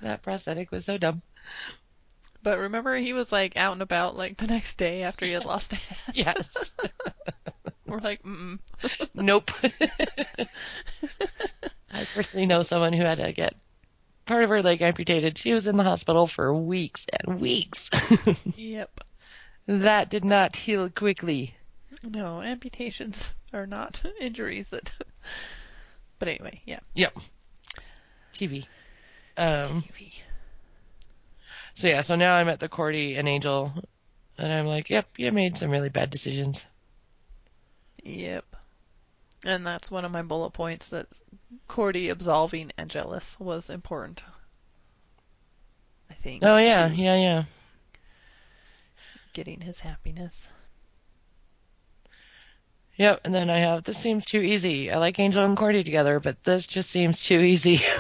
That prosthetic was so dumb. But remember, he was like out and about like the next day after he had lost a hand. Yes. We're like, mm. nope. I personally know someone who had to get part of her leg amputated. She was in the hospital for weeks and weeks. Yep. that did not heal quickly. No, amputations are not injuries that. But anyway, yeah. Yep. TV. Um, TV. so yeah, so now I'm at the Cordy and Angel, and I'm like, yep, you made some really bad decisions. Yep. And that's one of my bullet points that Cordy absolving Angelus was important. I think. Oh yeah, yeah, yeah. Getting his happiness. Yep, and then I have this seems too easy. I like Angel and Cordy together, but this just seems too easy.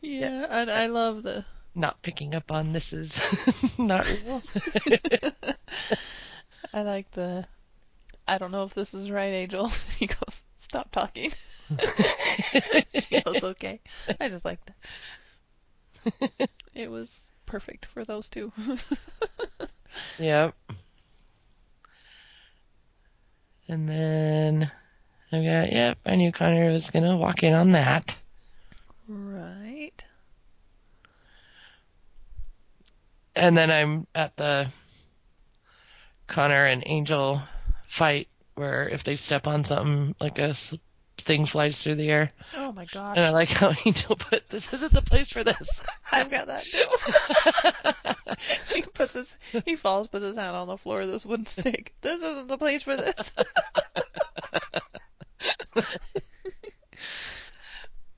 Yeah, and I love the. Not picking up on this is not real. I like the I don't know if this is right, Angel. He goes, stop talking. she goes, okay. I just like that. It was perfect for those two. Yep. And then I got, yep, I knew Connor was gonna walk in on that. right. And then I'm at the Connor and Angel fight where if they step on something, like a thing flies through the air. Oh my gosh. And I like how Angel put, this isn't the place for this. I've got that too. he puts his, he falls, puts his hand on the floor of this wooden stick. This isn't the place for this.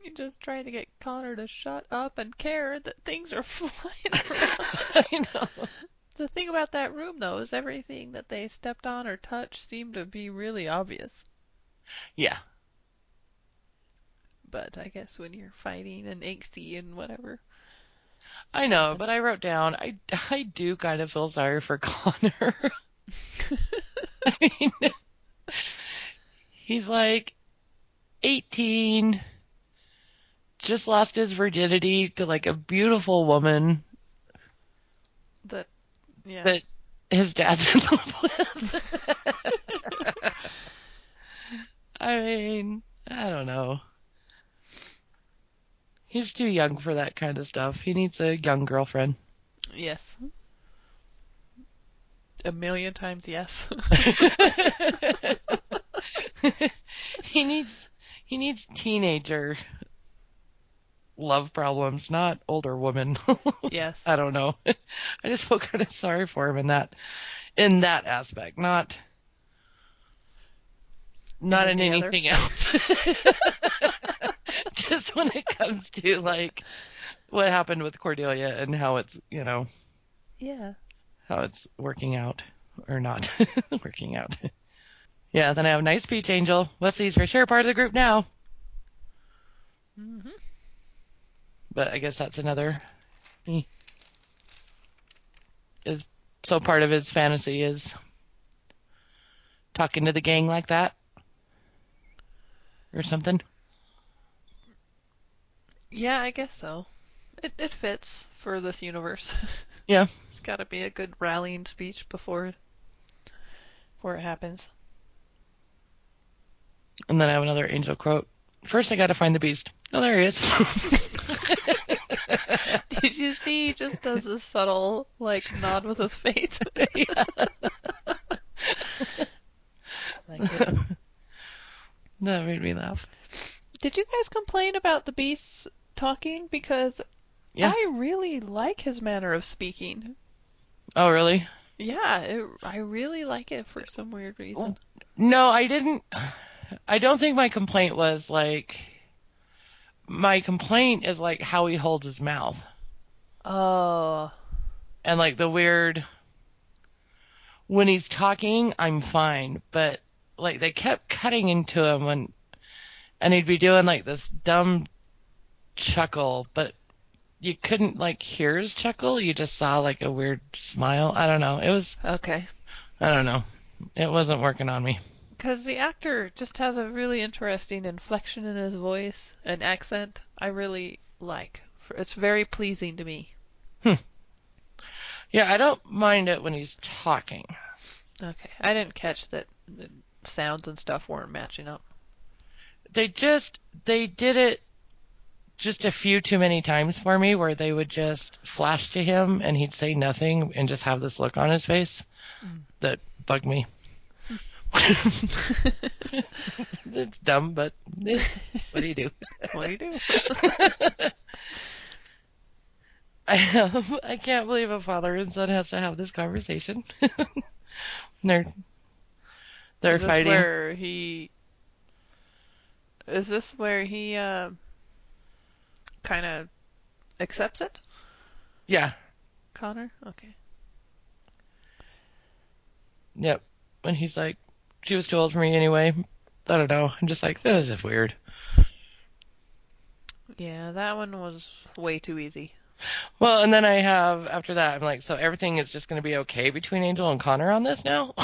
You're just trying to get Connor to shut up and care that things are flying around. I know. The thing about that room, though, is everything that they stepped on or touched seemed to be really obvious. Yeah. But I guess when you're fighting and angsty and whatever. I know, but I wrote down, I, I do kind of feel sorry for Connor. I mean, he's like 18, just lost his virginity to like a beautiful woman That, yeah. that his dad's in love with. I mean, I don't know. He's too young for that kind of stuff. He needs a young girlfriend. Yes. A million times yes. he needs he needs teenager love problems, not older woman. yes. I don't know. I just feel kind of sorry for him in that in that aspect, not not in, other? anything else. just when it comes to like what happened with Cordelia and how it's, you know, Yeah. how it's working out or not working out. Yeah, then I have Nice Beach Angel. Wesley's for sure part of the group now. hmm But I guess that's another. He is so part of his fantasy is talking to the gang like that or something. Yeah, I guess so. It it fits for this universe. Yeah. It's got to be a good rallying speech before it before it happens. And then I have another angel quote. First, I got to find the beast. Oh, there he is. Did you see? He just does a subtle like nod with his face. like it. that made me laugh. Did you guys complain about the beasts talking? Because Yeah. I really like his manner of speaking. Oh, really? Yeah, it, I really like it for some weird reason. No, I didn't. I don't think my complaint was like. My complaint is like how he holds his mouth Oh, and like the weird. When he's talking, I'm fine, but like they kept cutting into him when, and he'd be doing like this dumb chuckle, but you couldn't like hear his chuckle. You just saw like a weird smile. I don't know. It was. okay. I don't know. It wasn't working on me. Because the actor just has a really interesting inflection in his voice and accent. I really like. It's very pleasing to me. Hmm. Yeah, I don't mind it when he's talking. Okay, I didn't catch that the sounds and stuff weren't matching up. they just they did it just a few too many times for me where they would just flash to him and he'd say nothing and just have this look on his face that bugged me. it's dumb, but what do you do? What do you do? I have, I can't believe a father and son has to have this conversation. they're they're is this fighting. where he? Is this where he uh, kind of accepts it, Yeah, Connor? Okay. yep. And he's like, she was too old for me anyway. I don't know. I'm just like, this is weird. Yeah, that one was way too easy. Well, and then I have after that, I'm like, so everything is just going to be okay between Angel and Connor on this now.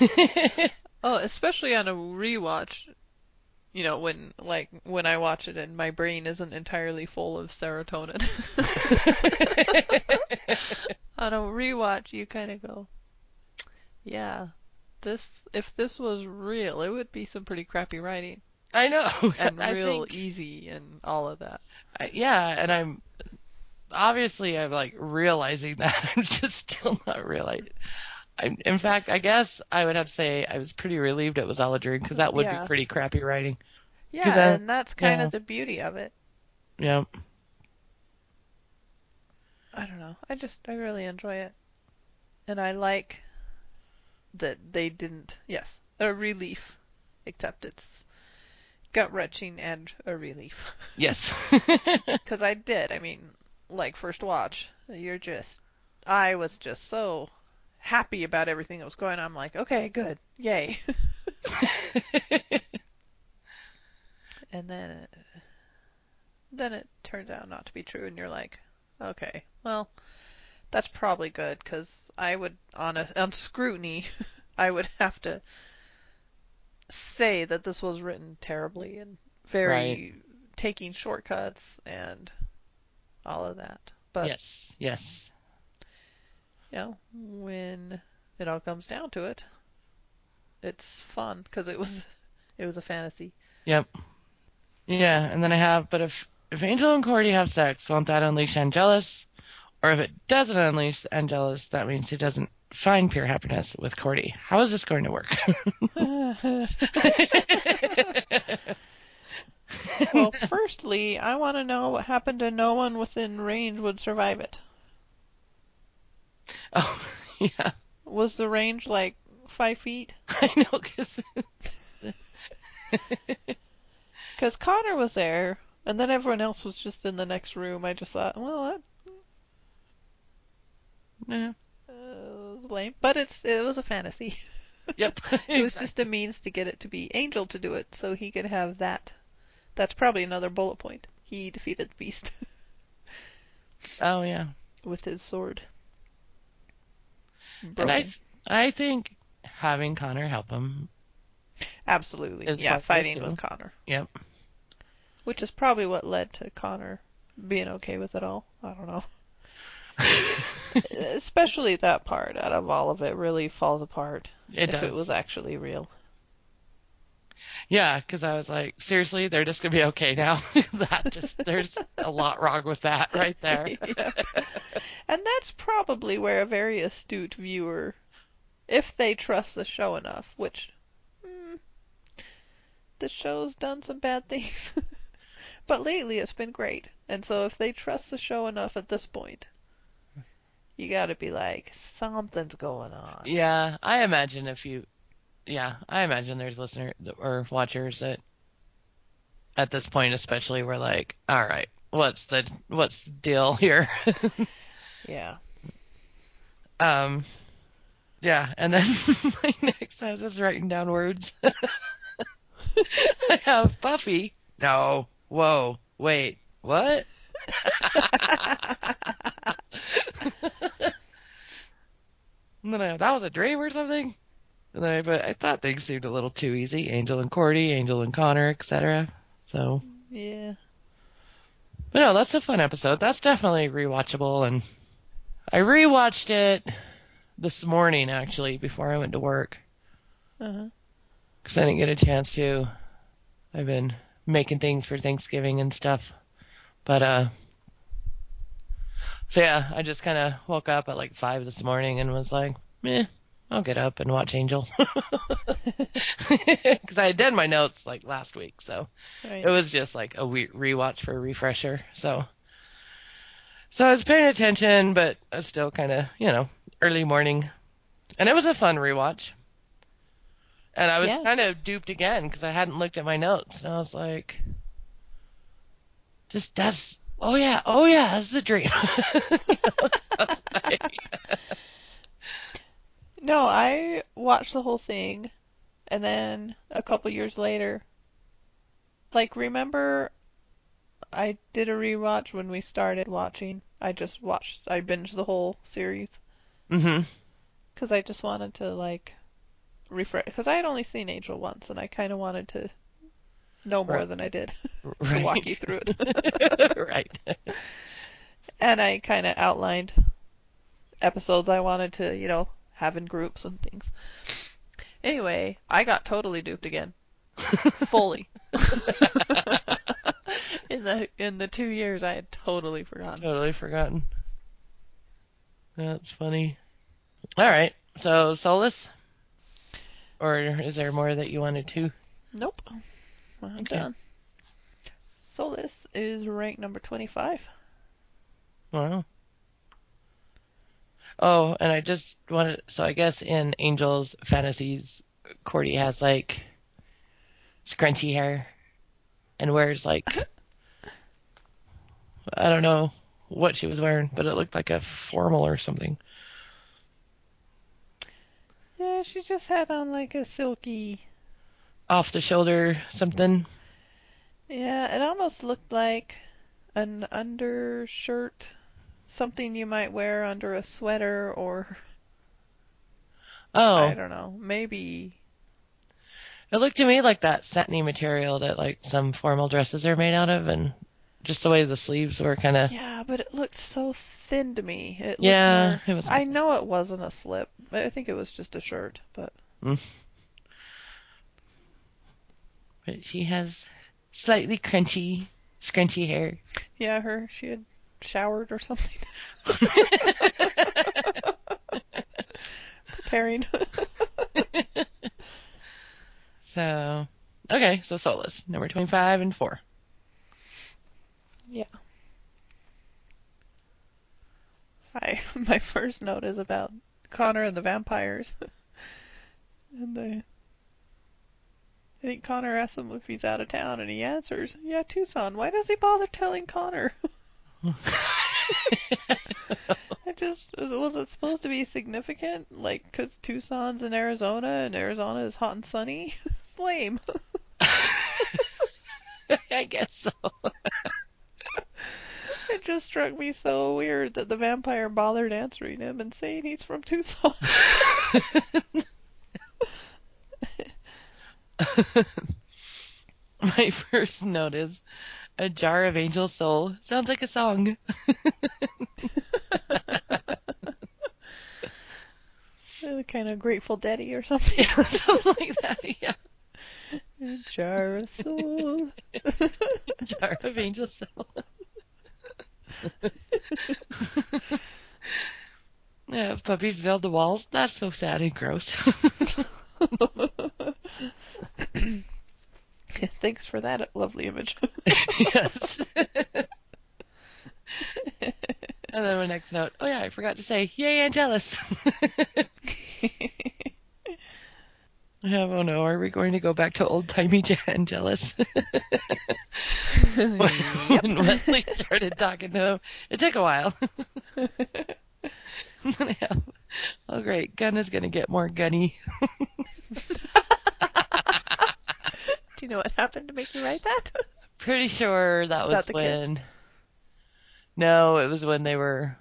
Oh, especially on a rewatch. You know, when like when I watch it and my brain isn't entirely full of serotonin. on a rewatch, you kind of go, "Yeah, this if this was real, it would be some pretty crappy writing I know, and I real think- easy and all of that." I- yeah, and I'm obviously I'm like realizing that I'm just still not realizing. I'm, in fact, I guess I would have to say I was pretty relieved it was all a dream because that would Yeah. be pretty crappy writing. Yeah, I- and that's kind yeah. of the beauty of it. Yeah. I don't know. I just I really enjoy it. And I like that they didn't yes, a relief. Except it's gut wrenching and a relief. Yes. Cuz I did. I mean, like first watch, you're just I was just so happy about everything that was going on. I'm like, okay, good. Yay. and then it, then it turns out not to be true and you're like, okay, well, that's probably good because I would on a on scrutiny, I would have to say that this was written terribly and very taking shortcuts and all of that. But yes. Yes. You know, when it all comes down to it, it's fun because it was it was a fantasy. Yep. Yeah, and then I have, but if if Angel and Cordy have sex, won't that unleash Angelus? Or if it doesn't unleash Angelus, that means he doesn't find pure happiness with Cordy. How is this going to work? well, firstly, I want to know what happened to no one within range would survive it. Oh, yeah, Was the range like five feet? I know, Because Connor was there, and then everyone else was just in the next room. I just thought, well, that yeah. uh, was lame. But it's it was a fantasy. Yep. It was just a means to get it to be Angel to do it, so he could have that. That's probably another bullet point. He defeated the beast Oh yeah. with his sword. And I Broken. I think having Connor help him. Absolutely. Yeah, fighting with Connor. Yep. Which is probably what led to Connor being okay with it all. I don't know. Especially that part out of all of it really falls apart It if does. it was actually real. Yeah, because I was like, seriously, they're just gonna be okay now. that just there's a lot wrong with that right there. Yeah. And that's probably where a very astute viewer, if they trust the show enough, which mm, the show's done some bad things, but lately it's been great. And so if they trust the show enough at this point, you gotta be like, something's going on. Yeah, I imagine if you, yeah, I imagine there's listeners or watchers that at this point, especially, were like, all right, what's the what's the deal here? Yeah. um, yeah, and then my next, I was just writing down words. I have Buffy. No, whoa, wait, what? And then I, that was a dream or something. I, but I thought things seemed a little too easy. Angel and Cordy, Angel and Connor, etc. So, Yeah. but no, that's a fun episode. That's definitely rewatchable. And I rewatched it this morning actually before I went to work Uh-huh. because I didn't get a chance to. I've been making things for Thanksgiving and stuff. But uh, so yeah, I just kind of woke up at like five this morning and was like, meh, I'll get up and watch Angel. Because I had done my notes like last week, so Right. it was just like a we- rewatch for a refresher. So, so I was paying attention, but I was still kind of, you know, early morning, and it was a fun rewatch. And I was Yeah. kind of duped again because I hadn't looked at my notes, and I was like, "This does." oh yeah, oh yeah, this is a dream." I was like- No, I watched the whole thing, and then a couple years later, like remember I did a rewatch when we started watching. I just watched, I binged the whole series Mm-hmm. because I just wanted to like refresh. Because I had only seen Angel once, and I kind of wanted to know more Right. than I did to Right. walk you through it. right. and I kind of outlined episodes I wanted to, you know, have in groups and things. Anyway, I got totally duped again, fully. in the in the two years, I had totally forgotten. Totally forgotten. That's funny. All right. So Soulless, or is there more that you wanted to? Nope, I'm Okay. done. Soulless is ranked number twenty-five. Wow. Oh, and I just wanted. So I guess in Angel's fantasies, Cordy has like scrunchy hair, and wears like I don't know what she was wearing, but it looked like a formal or something. Yeah, she just had on like a silky. Off the shoulder something. Yeah, it almost looked like an undershirt, something you might wear under a sweater or Oh, I don't know, maybe. It looked to me like that satiny material that like some formal dresses are made out of, and just the way the sleeves were kind of. Yeah, but it looked so thin to me. It looked Yeah, more- it was- I know it wasn't a slip. I think it was just a shirt, but mm. But she has slightly crunchy, scrunchy hair. yeah, her she had showered or something. Preparing. So, okay, so Soulless, number 25 and 4. yeah. I my first note is about Connor and the vampires. and the I think Connor asks him if he's out of town, and he answers, "Yeah, Tucson." Why does he bother telling Connor? It just was it supposed to be significant, like 'cause Tucson's in Arizona and Arizona is hot and sunny. it's lame. I guess so. It just struck me so weird that the vampire bothered answering him and saying he's from Tucson. My first note is a jar of angel soul. Sounds like a song. kind of Grateful Daddy or something. Something like that, yeah. A jar of soul. jar of angel soul. yeah, puppies build the walls. That's so sad and gross. Thanks for that lovely image. yes. and then my next note. Oh yeah, I forgot to say, yay, Angelus. oh no, are we going to go back to old timey Angelus? when, when Wesley started talking to him, it took a while. And then I have, oh great, Gunn is gonna get more gunny. Do you know what happened to make you write that? Pretty sure that Is was that the kiss? when. No, it was when they were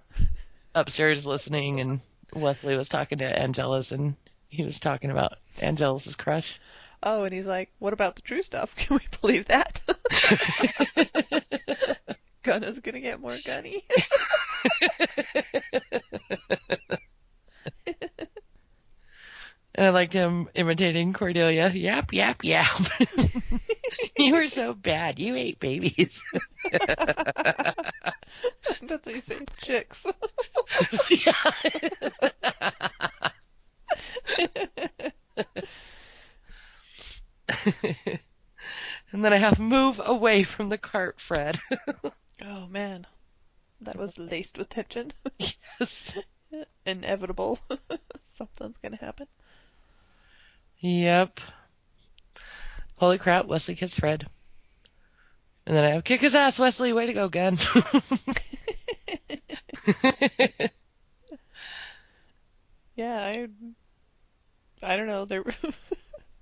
upstairs listening, and Wesley was talking to Angelus, and he was talking about Angelus's crush. Oh, and he's like, "What about the true stuff? Can we believe that?" Gunna's gonna get more gunny. And I liked him imitating Cordelia. Yap, yap, yap. you were so bad. You ate babies. Doesn't he say chicks? and then I have move away from the cart, Fred. oh man, that was laced with tension. yes. Inevitable. Something's gonna happen. Yep. Holy crap, Wesley kissed Fred. And then I have kick his ass, Wesley. Way to go, Gunn. Yeah, I I don't know. There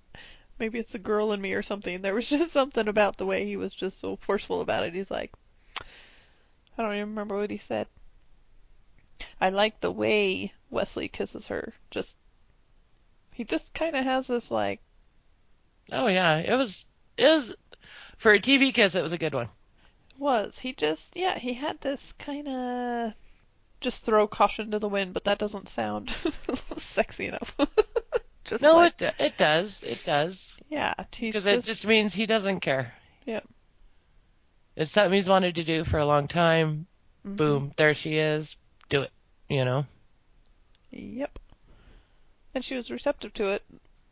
maybe it's a girl in me or something. There was just something about the way he was just so forceful about it. He's like, I don't even remember what he said. I like the way Wesley kisses her. Just, he just kind of has this like, Oh yeah, it was it was for a TV kiss. It was a good one. was he just yeah he had this kind of just throw caution to the wind, but that doesn't sound sexy enough. just No, like, it it does it does yeah, because it just means he doesn't care. Yeah. It's something he's wanted to do for a long time. mhm. Boom, there she is. Do it. You know. Yep. And she was receptive to it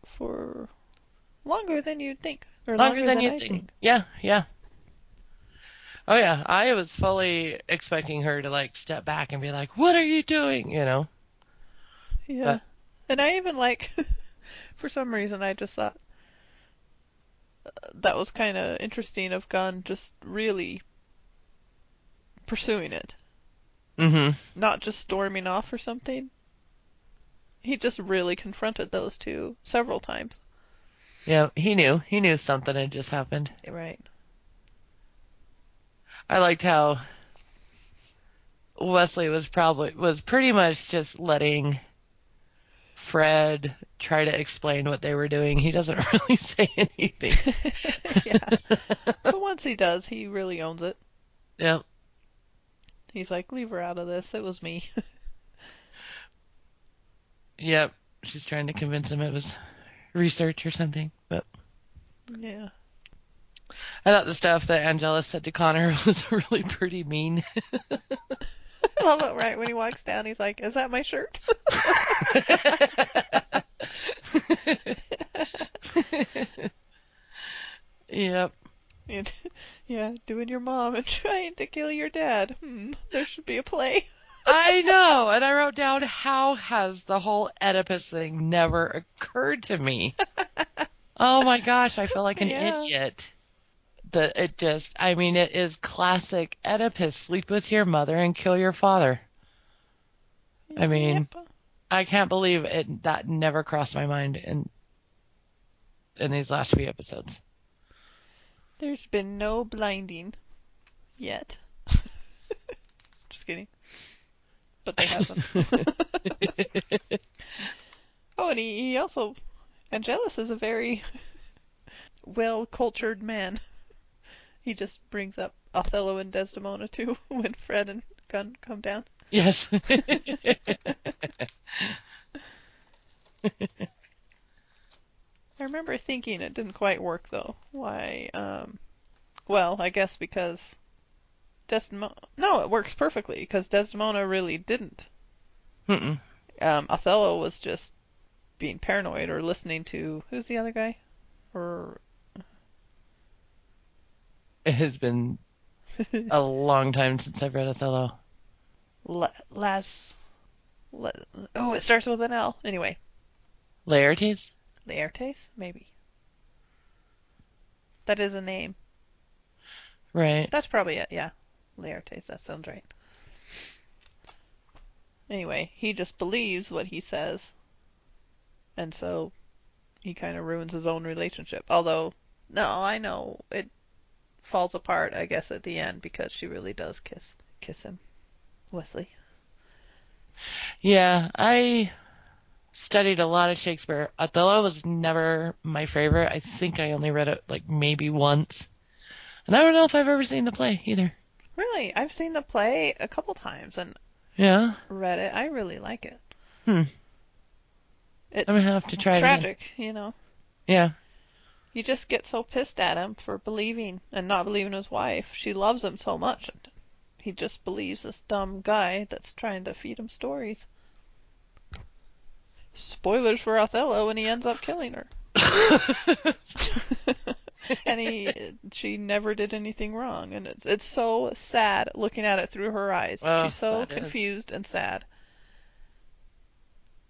for longer than you'd think, or Longer, longer, than, than, you'd think. think. Yeah, yeah. Oh yeah, I was fully expecting her to like step back and be like, "What are you doing?" You know. Yeah. But- and I even like, for some reason, I just thought that was kind of interesting of Gunn just really pursuing it, Mhm. not just storming off or something. He just really confronted those two several times. Yeah, he knew. He knew something had just happened. Right. I liked how Wesley was probably was pretty much just letting Fred try to explain what they were doing. He doesn't really say anything. yeah. But once he does, he really owns it. yeah. He's like, leave her out of this. It was me. Yep. She's trying to convince him it was research or something. But yeah. I thought the stuff that Angelus said to Connor was really pretty mean. I love it, right? When he walks down, he's like, is that my shirt? yep. Yeah, doing your mom and trying to kill your dad. Hmm, there should be a play. I know. And I wrote down how has the whole Oedipus thing never occurred to me? oh my gosh, I feel like an Yeah. idiot. That it just I mean it is classic Oedipus, sleep with your mother and kill your father. I mean, Yep. I can't believe it that never crossed my mind in in these last few episodes. There's been no blinding yet. Just kidding. But they have them. oh, and he, he also, Angelus is a very well cultured man. He just brings up Othello and Desdemona too when Fred and Gunn come down. yes. I remember thinking it didn't quite work though. Why? Um, well, I guess because Desdemona. No, it works perfectly because Desdemona really didn't. Mm-mm. Um, Othello was just being paranoid or listening to who's the other guy? Or It has been a long time since I've read Othello. La- Las. La- oh, it starts with an L. Anyway, Laertes? Laertes, maybe. That is a name. Right. That's probably it, yeah. Laertes, that sounds right. Anyway, he just believes what he says. And so he kind of ruins his own relationship. Although, no, I know it falls apart, I guess, at the end because she really does kiss kiss him. Wesley. Yeah, I studied a lot of Shakespeare. Othello was never my favorite. I think I only read it like maybe once. And I don't know if I've ever seen the play either. Really, I've seen the play a couple times and Yeah? read it. I really like it. Hmm. It's I'm gonna have to try it again. tragic, you know. Yeah. You just get so pissed at him for believing and not believing his wife. She loves him so much. And he just believes this dumb guy that's trying to feed him stories. Spoilers for Othello, and he ends up killing her. and he, she never did anything wrong, and it's it's so sad looking at it through her eyes. She's so that is. confused and sad.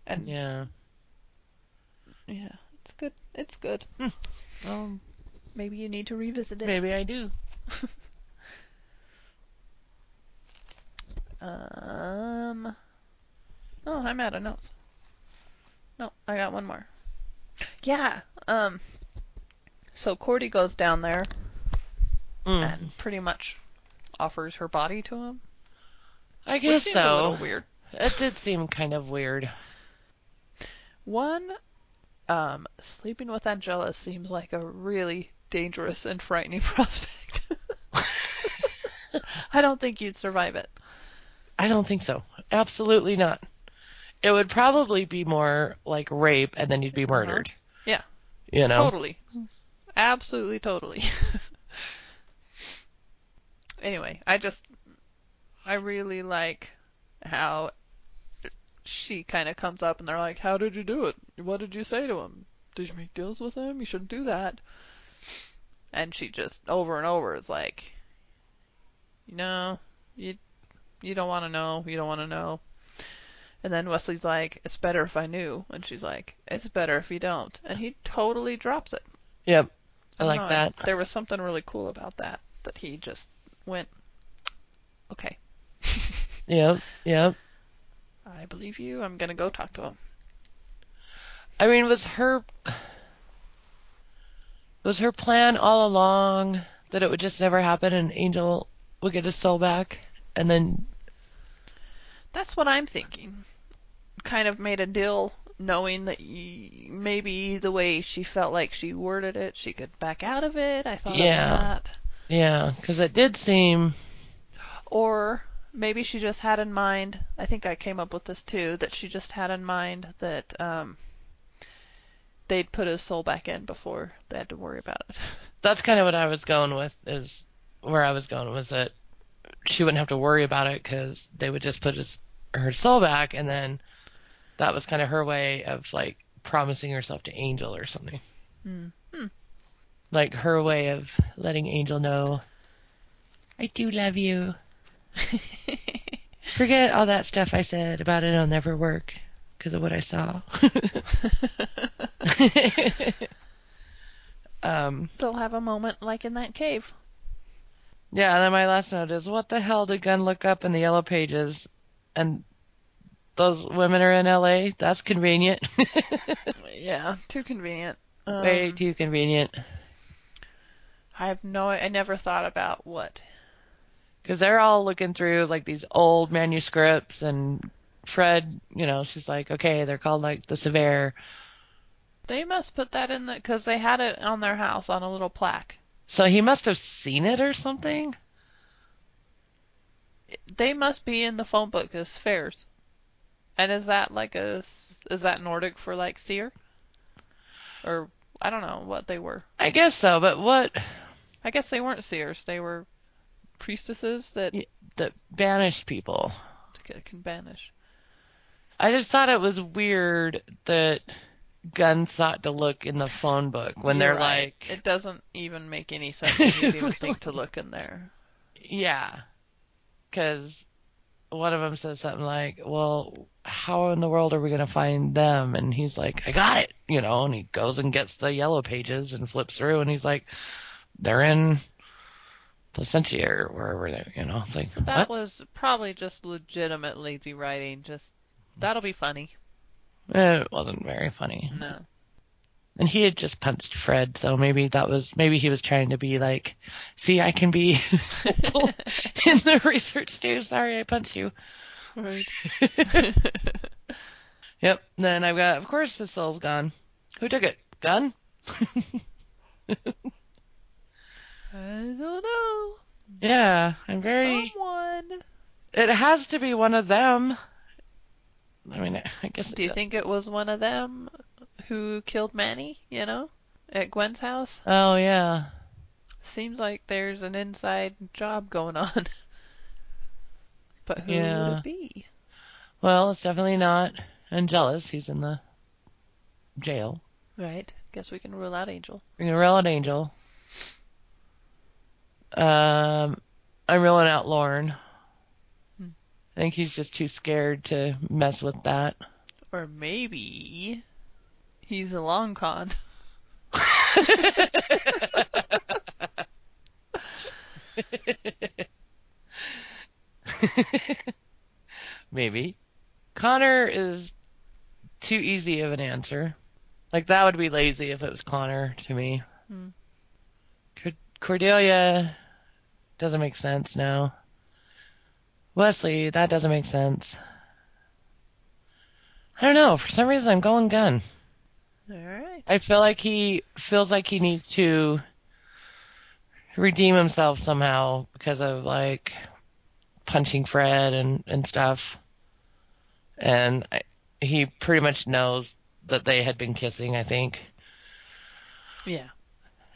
And yeah. yeah. it's good. It's good. Well, Maybe you need to revisit it. maybe I do. Um. Oh, I'm out of notes. No, I got one more. Yeah. Um. So Cordy goes down there Mm. and pretty much offers her body to him. I guess so. a little weird. It did seem kind of weird. One, um, sleeping with Angelus seems like a really dangerous and frightening prospect. I don't think you'd survive it. I don't think so. Absolutely not. It would probably be more like rape and then you'd be murdered. Yeah. You know? Totally. Absolutely, totally. anyway, I just, I really like how she kind of comes up and they're like, How did you do it? What did you say to him? Did you make deals with him? You shouldn't do that. And she just, over and over, is like, You know, you, you don't want to know. You don't want to know. And then Wesley's like, It's better if I knew. And she's like, It's better if you don't. And he totally drops it. Yep. I like know, that. There was something really cool about that. That he just went, okay, Yep. Yep. I believe you. I'm gonna go talk to him. I mean, was her was her plan all along that it would just never happen and Angel would get his soul back and then That's what I'm thinking. Kind of made a deal, knowing that y- maybe the way she felt like she worded it, she could back out of it. I thought Yeah. of that. yeah, cuz it did seem Or maybe she just had in mind. I think I came up with this too. That she just had in mind that um, they'd put his soul back in before they had to worry about it. that's kind of what I was going with is where I was going was that she wouldn't have to worry about it cuz they would just put his her soul back and then that was kind of her way of like promising herself to Angel or something. Hmm. Hmm. Like her way of letting Angel know I do love you. Forget all that stuff I said about it'll never work because of what I saw. um, They'll have a moment like in that cave. yeah, and then my last note is what the hell did Gunn look up in the yellow pages? And those women are in LA? That's convenient. Yeah, too convenient. Um, Way too convenient. I have no. I never thought about what. Because they're all looking through like these old manuscripts and Fred, you know, she's like, okay, they're called like the Svear. They must put that in the because they had it on their house on a little plaque. So he must have seen it or something. They must be in the phone book as fairs. And is that like a is that Nordic for like seer? Or I don't know what they were. I guess so, but what I guess they weren't seers. They were priestesses that Y- that banished people? c- can banish. I just thought it was weird that Gunn thought to look in the phone book when You're they're right. like, it doesn't even make any sense to even think to look in there. yeah, because one of them says something like, well, how in the world are we going to find them? And he's like, I got it, you know, and he goes and gets the yellow pages and flips through and he's like, they're in Placentia or wherever they, you know, it's like, That what? was probably just legitimate lazy writing. Just that'll be funny. It wasn't very funny. No. And he had just punched Fred, so maybe that was maybe he was trying to be like, see, I can be in the research too. Sorry, I punched you. Right. Yep. Then I've got, of course, the soul's gone. Who took it? Gunn? I don't know. Yeah, I'm very. Someone. It has to be one of them. I mean, I guess. Do you does- think it was one of them who killed Manny? You know, at Gwen's house. Oh yeah. Seems like there's an inside job going on. but who would it be? Well, it's definitely not Angelus. He's in the jail. Right. Guess we can rule out Angel. We can gonna out Angel. Um, I'm ruling out Lorne. Hmm. I think he's just too scared to mess with that. Or maybe he's a long con. Maybe. Connor is too easy of an answer. Like that would be lazy if it was Connor to me. Hmm. Cordelia doesn't make sense now. Wesley, that doesn't make sense. I don't know. For some reason, I'm going Gunn. All right. I feel like he feels like he needs to redeem himself somehow because of like punching Fred and and stuff. And I, he pretty much knows that they had been kissing, I think. Yeah.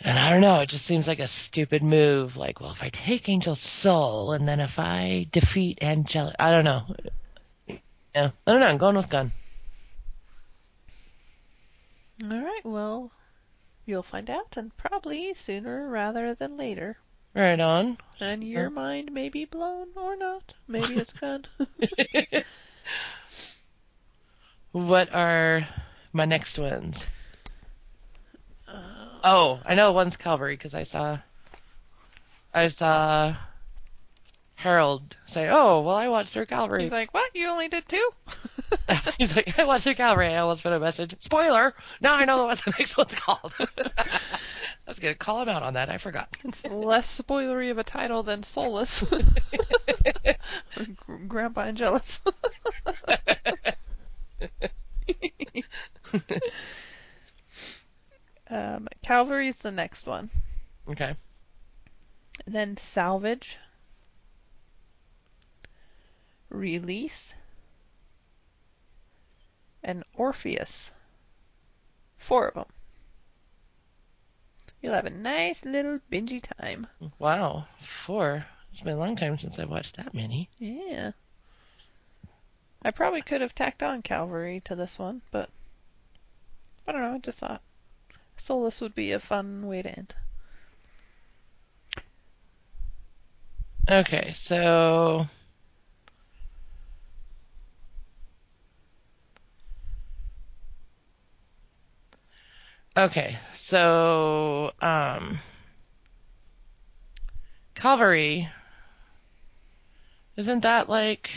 And I don't know, it just seems like a stupid move. Like, well, if I take Angel's soul and then if I defeat Angelus, I don't know. Yeah, I don't know. I'm going with Gunn. All right. Well, you'll find out, and probably sooner rather than later. Right on. And your mind may be blown or not. Maybe it's good. What are my next ones? Uh, oh, I know one's Calvary because I saw I saw Harold say, "Oh, well, I watched her Calvary." He's like, "What? You only did two? He's like, "I watched her Calvary." I almost put a message. Spoiler! Now I know what the next one's called. I was gonna call him out on that. I forgot. It's less spoilery of a title than Soulless. Grandpa Angelus. um, Calvary's the next one. okay. Then Salvage. Release. And Orpheus. Four of them. You'll have a nice little bingy time. Wow, four. It's been a long time since I've watched that many. Yeah. I probably could have tacked on Calvary to this one, but I don't know, I just thought Soulless would be a fun way to end. Okay, so Okay, so um Calvary isn't that like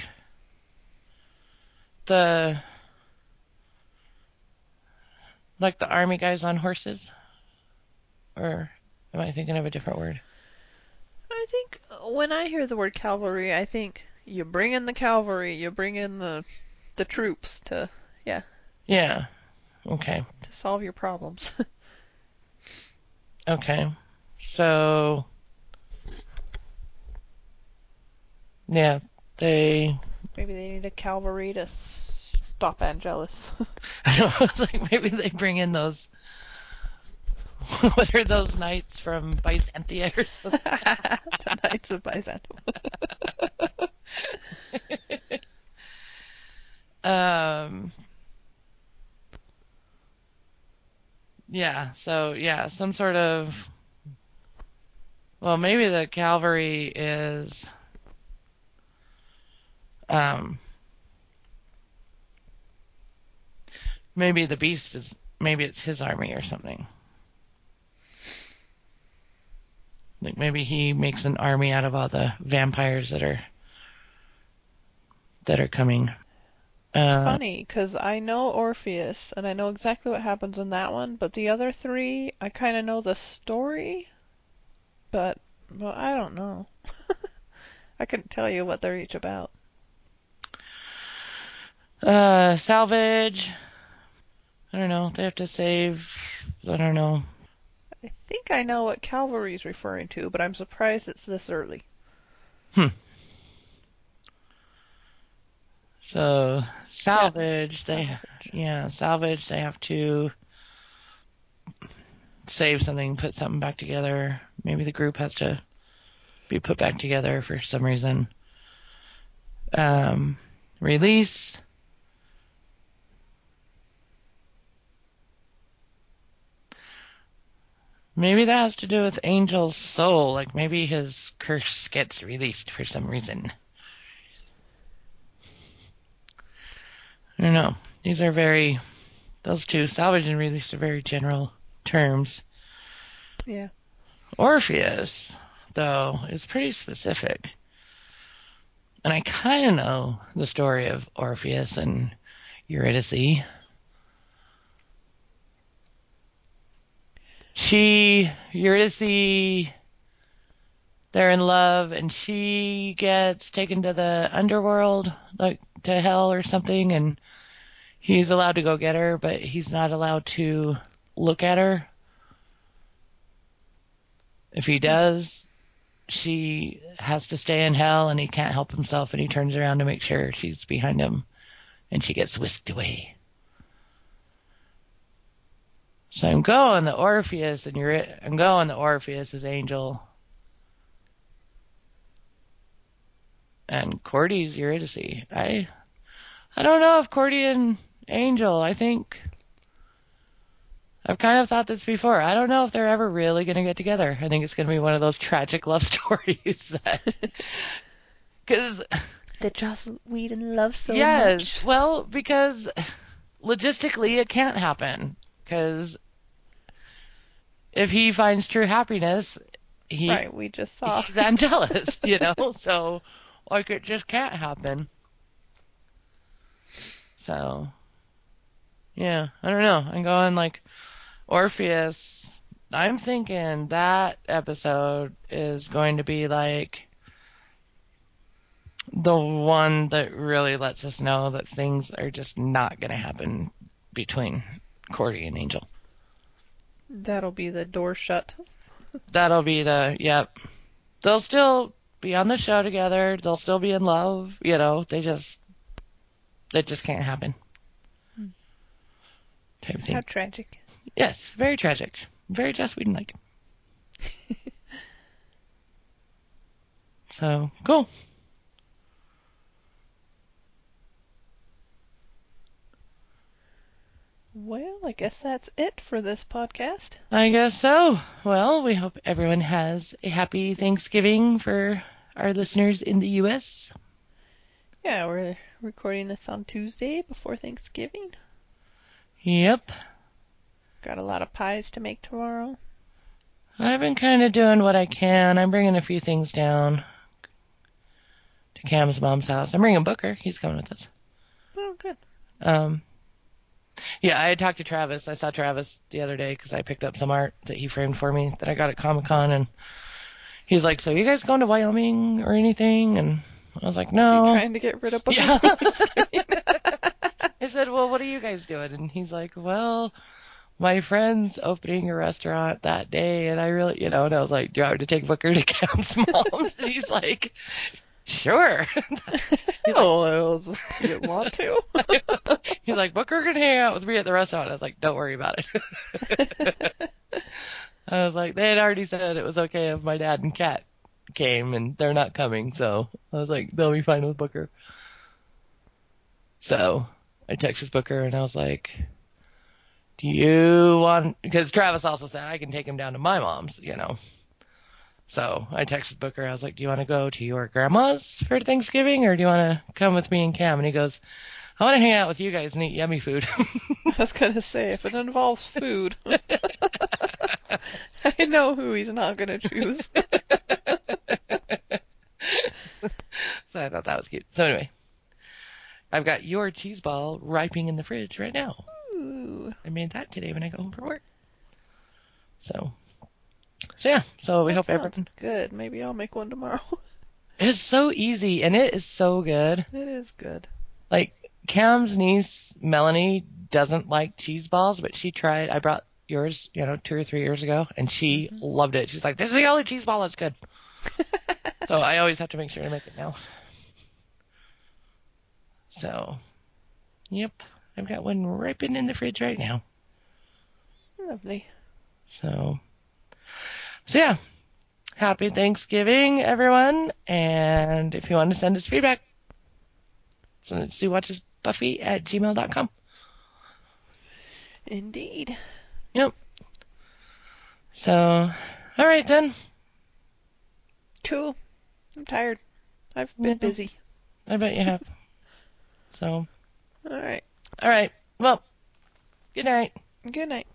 the like the army guys on horses? Or am I thinking of a different word? I think when I hear the word cavalry, I think you bring in the cavalry, you bring in the the troops to yeah. Yeah. Okay. to solve your problems. Okay. So yeah, they Maybe they need a cavalry to stop Angelus. I know, it's like maybe they bring in those what are those knights from Byzantia or something? the Knights of Byzantium. um yeah, so yeah, some sort of well, maybe the Calvary is um maybe the beast is maybe it's his army or something. Like maybe he makes an army out of all the vampires that are that are coming. It's Uh, funny because I know Orpheus and I know exactly what happens in that one, but the other three, I kind of know the story, but well, I don't know. I couldn't tell you what they're each about. Uh, salvage. I don't know. They have to save. I don't know. I think I know what Calvary's referring to, but I'm surprised it's this early. So salvage. They Salvage. yeah, salvage. They have to save something, put something back together. Maybe the group has to be put back together for some reason. Um, release. Maybe that has to do with Angel's soul. Like maybe his curse gets released for some reason. I don't know. These are very, those two, salvage and release, are very general terms. Yeah. Orpheus, though, is pretty specific. And I kind of know the story of Orpheus and Eurydice. She, Eurydice, they're in love and she gets taken to the underworld, like to hell or something, and he's allowed to go get her, but he's not allowed to look at her. If he does, she has to stay in hell and he can't help himself and he turns around to make sure she's behind him and she gets whisked away. So I'm going the Orpheus and you're I'm going the Orpheus as Angel. And Cordy's Eurydice. I I don't know if Cordy and Angel, I think I've kind of thought this before. I don't know if they're ever really going to get together. I think it's going to be one of those tragic love stories that cuz That Joss Whedon loves so yes, much. well, because logistically it can't happen cuz if he finds true happiness, he Right, we just saw. he's Angelus, you know? So, like, it just can't happen. So, yeah, I don't know. I'm going, like, Orpheus. I'm thinking that episode is going to be, like, the one that really lets us know that things are just not going to happen between Cordy and Angel. That'll be the door shut. That'll be the, yep. They'll still be on the show together. They'll still be in love. You know, they just, it just can't happen. Hmm. Type of thing. How tragic. Yes, very tragic. Very Joss Whedon like. so, cool. Well, I guess that's it for this podcast. I guess so. Well, we hope everyone has a happy Thanksgiving for our listeners in the U.S. Yeah, we're recording this on Tuesday before Thanksgiving. Yep. Got a lot of pies to make tomorrow. I've been kind of doing what I can. I'm bringing a few things down to Cam's mom's house. I'm bringing Booker. He's coming with us. Oh, good. Um, yeah, I had talked to Travis. I saw Travis the other day because I picked up some art that he framed for me that I got at Comic Con, and he's like, "So you guys going to Wyoming or anything?" And I was like, "No." trying to get rid of Booker Yeah. I said, "Well, what are you guys doing?" And he's like, "Well, my friend's opening a restaurant that day, and I really, you know." And I was like, "Do I have to take Booker to Cam's mom's?" and he's like, "Sure." oh, I you didn't want to. He's like, Booker can hang out with me at the restaurant. I was like, don't worry about it. I was like, they had already said it was okay if my dad and Kat came, and they're not coming. So I was like, they'll be fine with Booker. So I texted Booker, and I was like, do you want, because Travis also said I can take him down to my mom's, you know. So I texted Booker. I was like, do you want to go to your grandma's for Thanksgiving, or do you want to come with me and Cam? And he goes, I want to hang out with you guys and eat yummy food. I was gonna say if it involves food, I know who he's not gonna choose. so I thought that was cute. So anyway, I've got your cheese ball ripening in the fridge right now. Ooh, I made that today when I go home from work. So, so yeah. So we that hope everyone. good. Maybe I'll make one tomorrow. It's so easy and it is so good. it is good. Like Cam's niece Melanie doesn't like cheese balls, but she tried. I brought yours, you know, two or three years ago, and she mm-hmm. loved it. She's like, "This is the only cheese ball that's good." so I always have to make sure to make it now. So, yep, I've got one ripening in the fridge right now. Lovely. So, so yeah, happy Thanksgiving, everyone. And if you want to send us feedback, send it to watchesbuffy at gmail.com. Indeed. Yep. So, all right then. Cool. I'm tired. I've been Yeah. busy. I bet you have. So, All right. all right. Well, good night. Good night.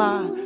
You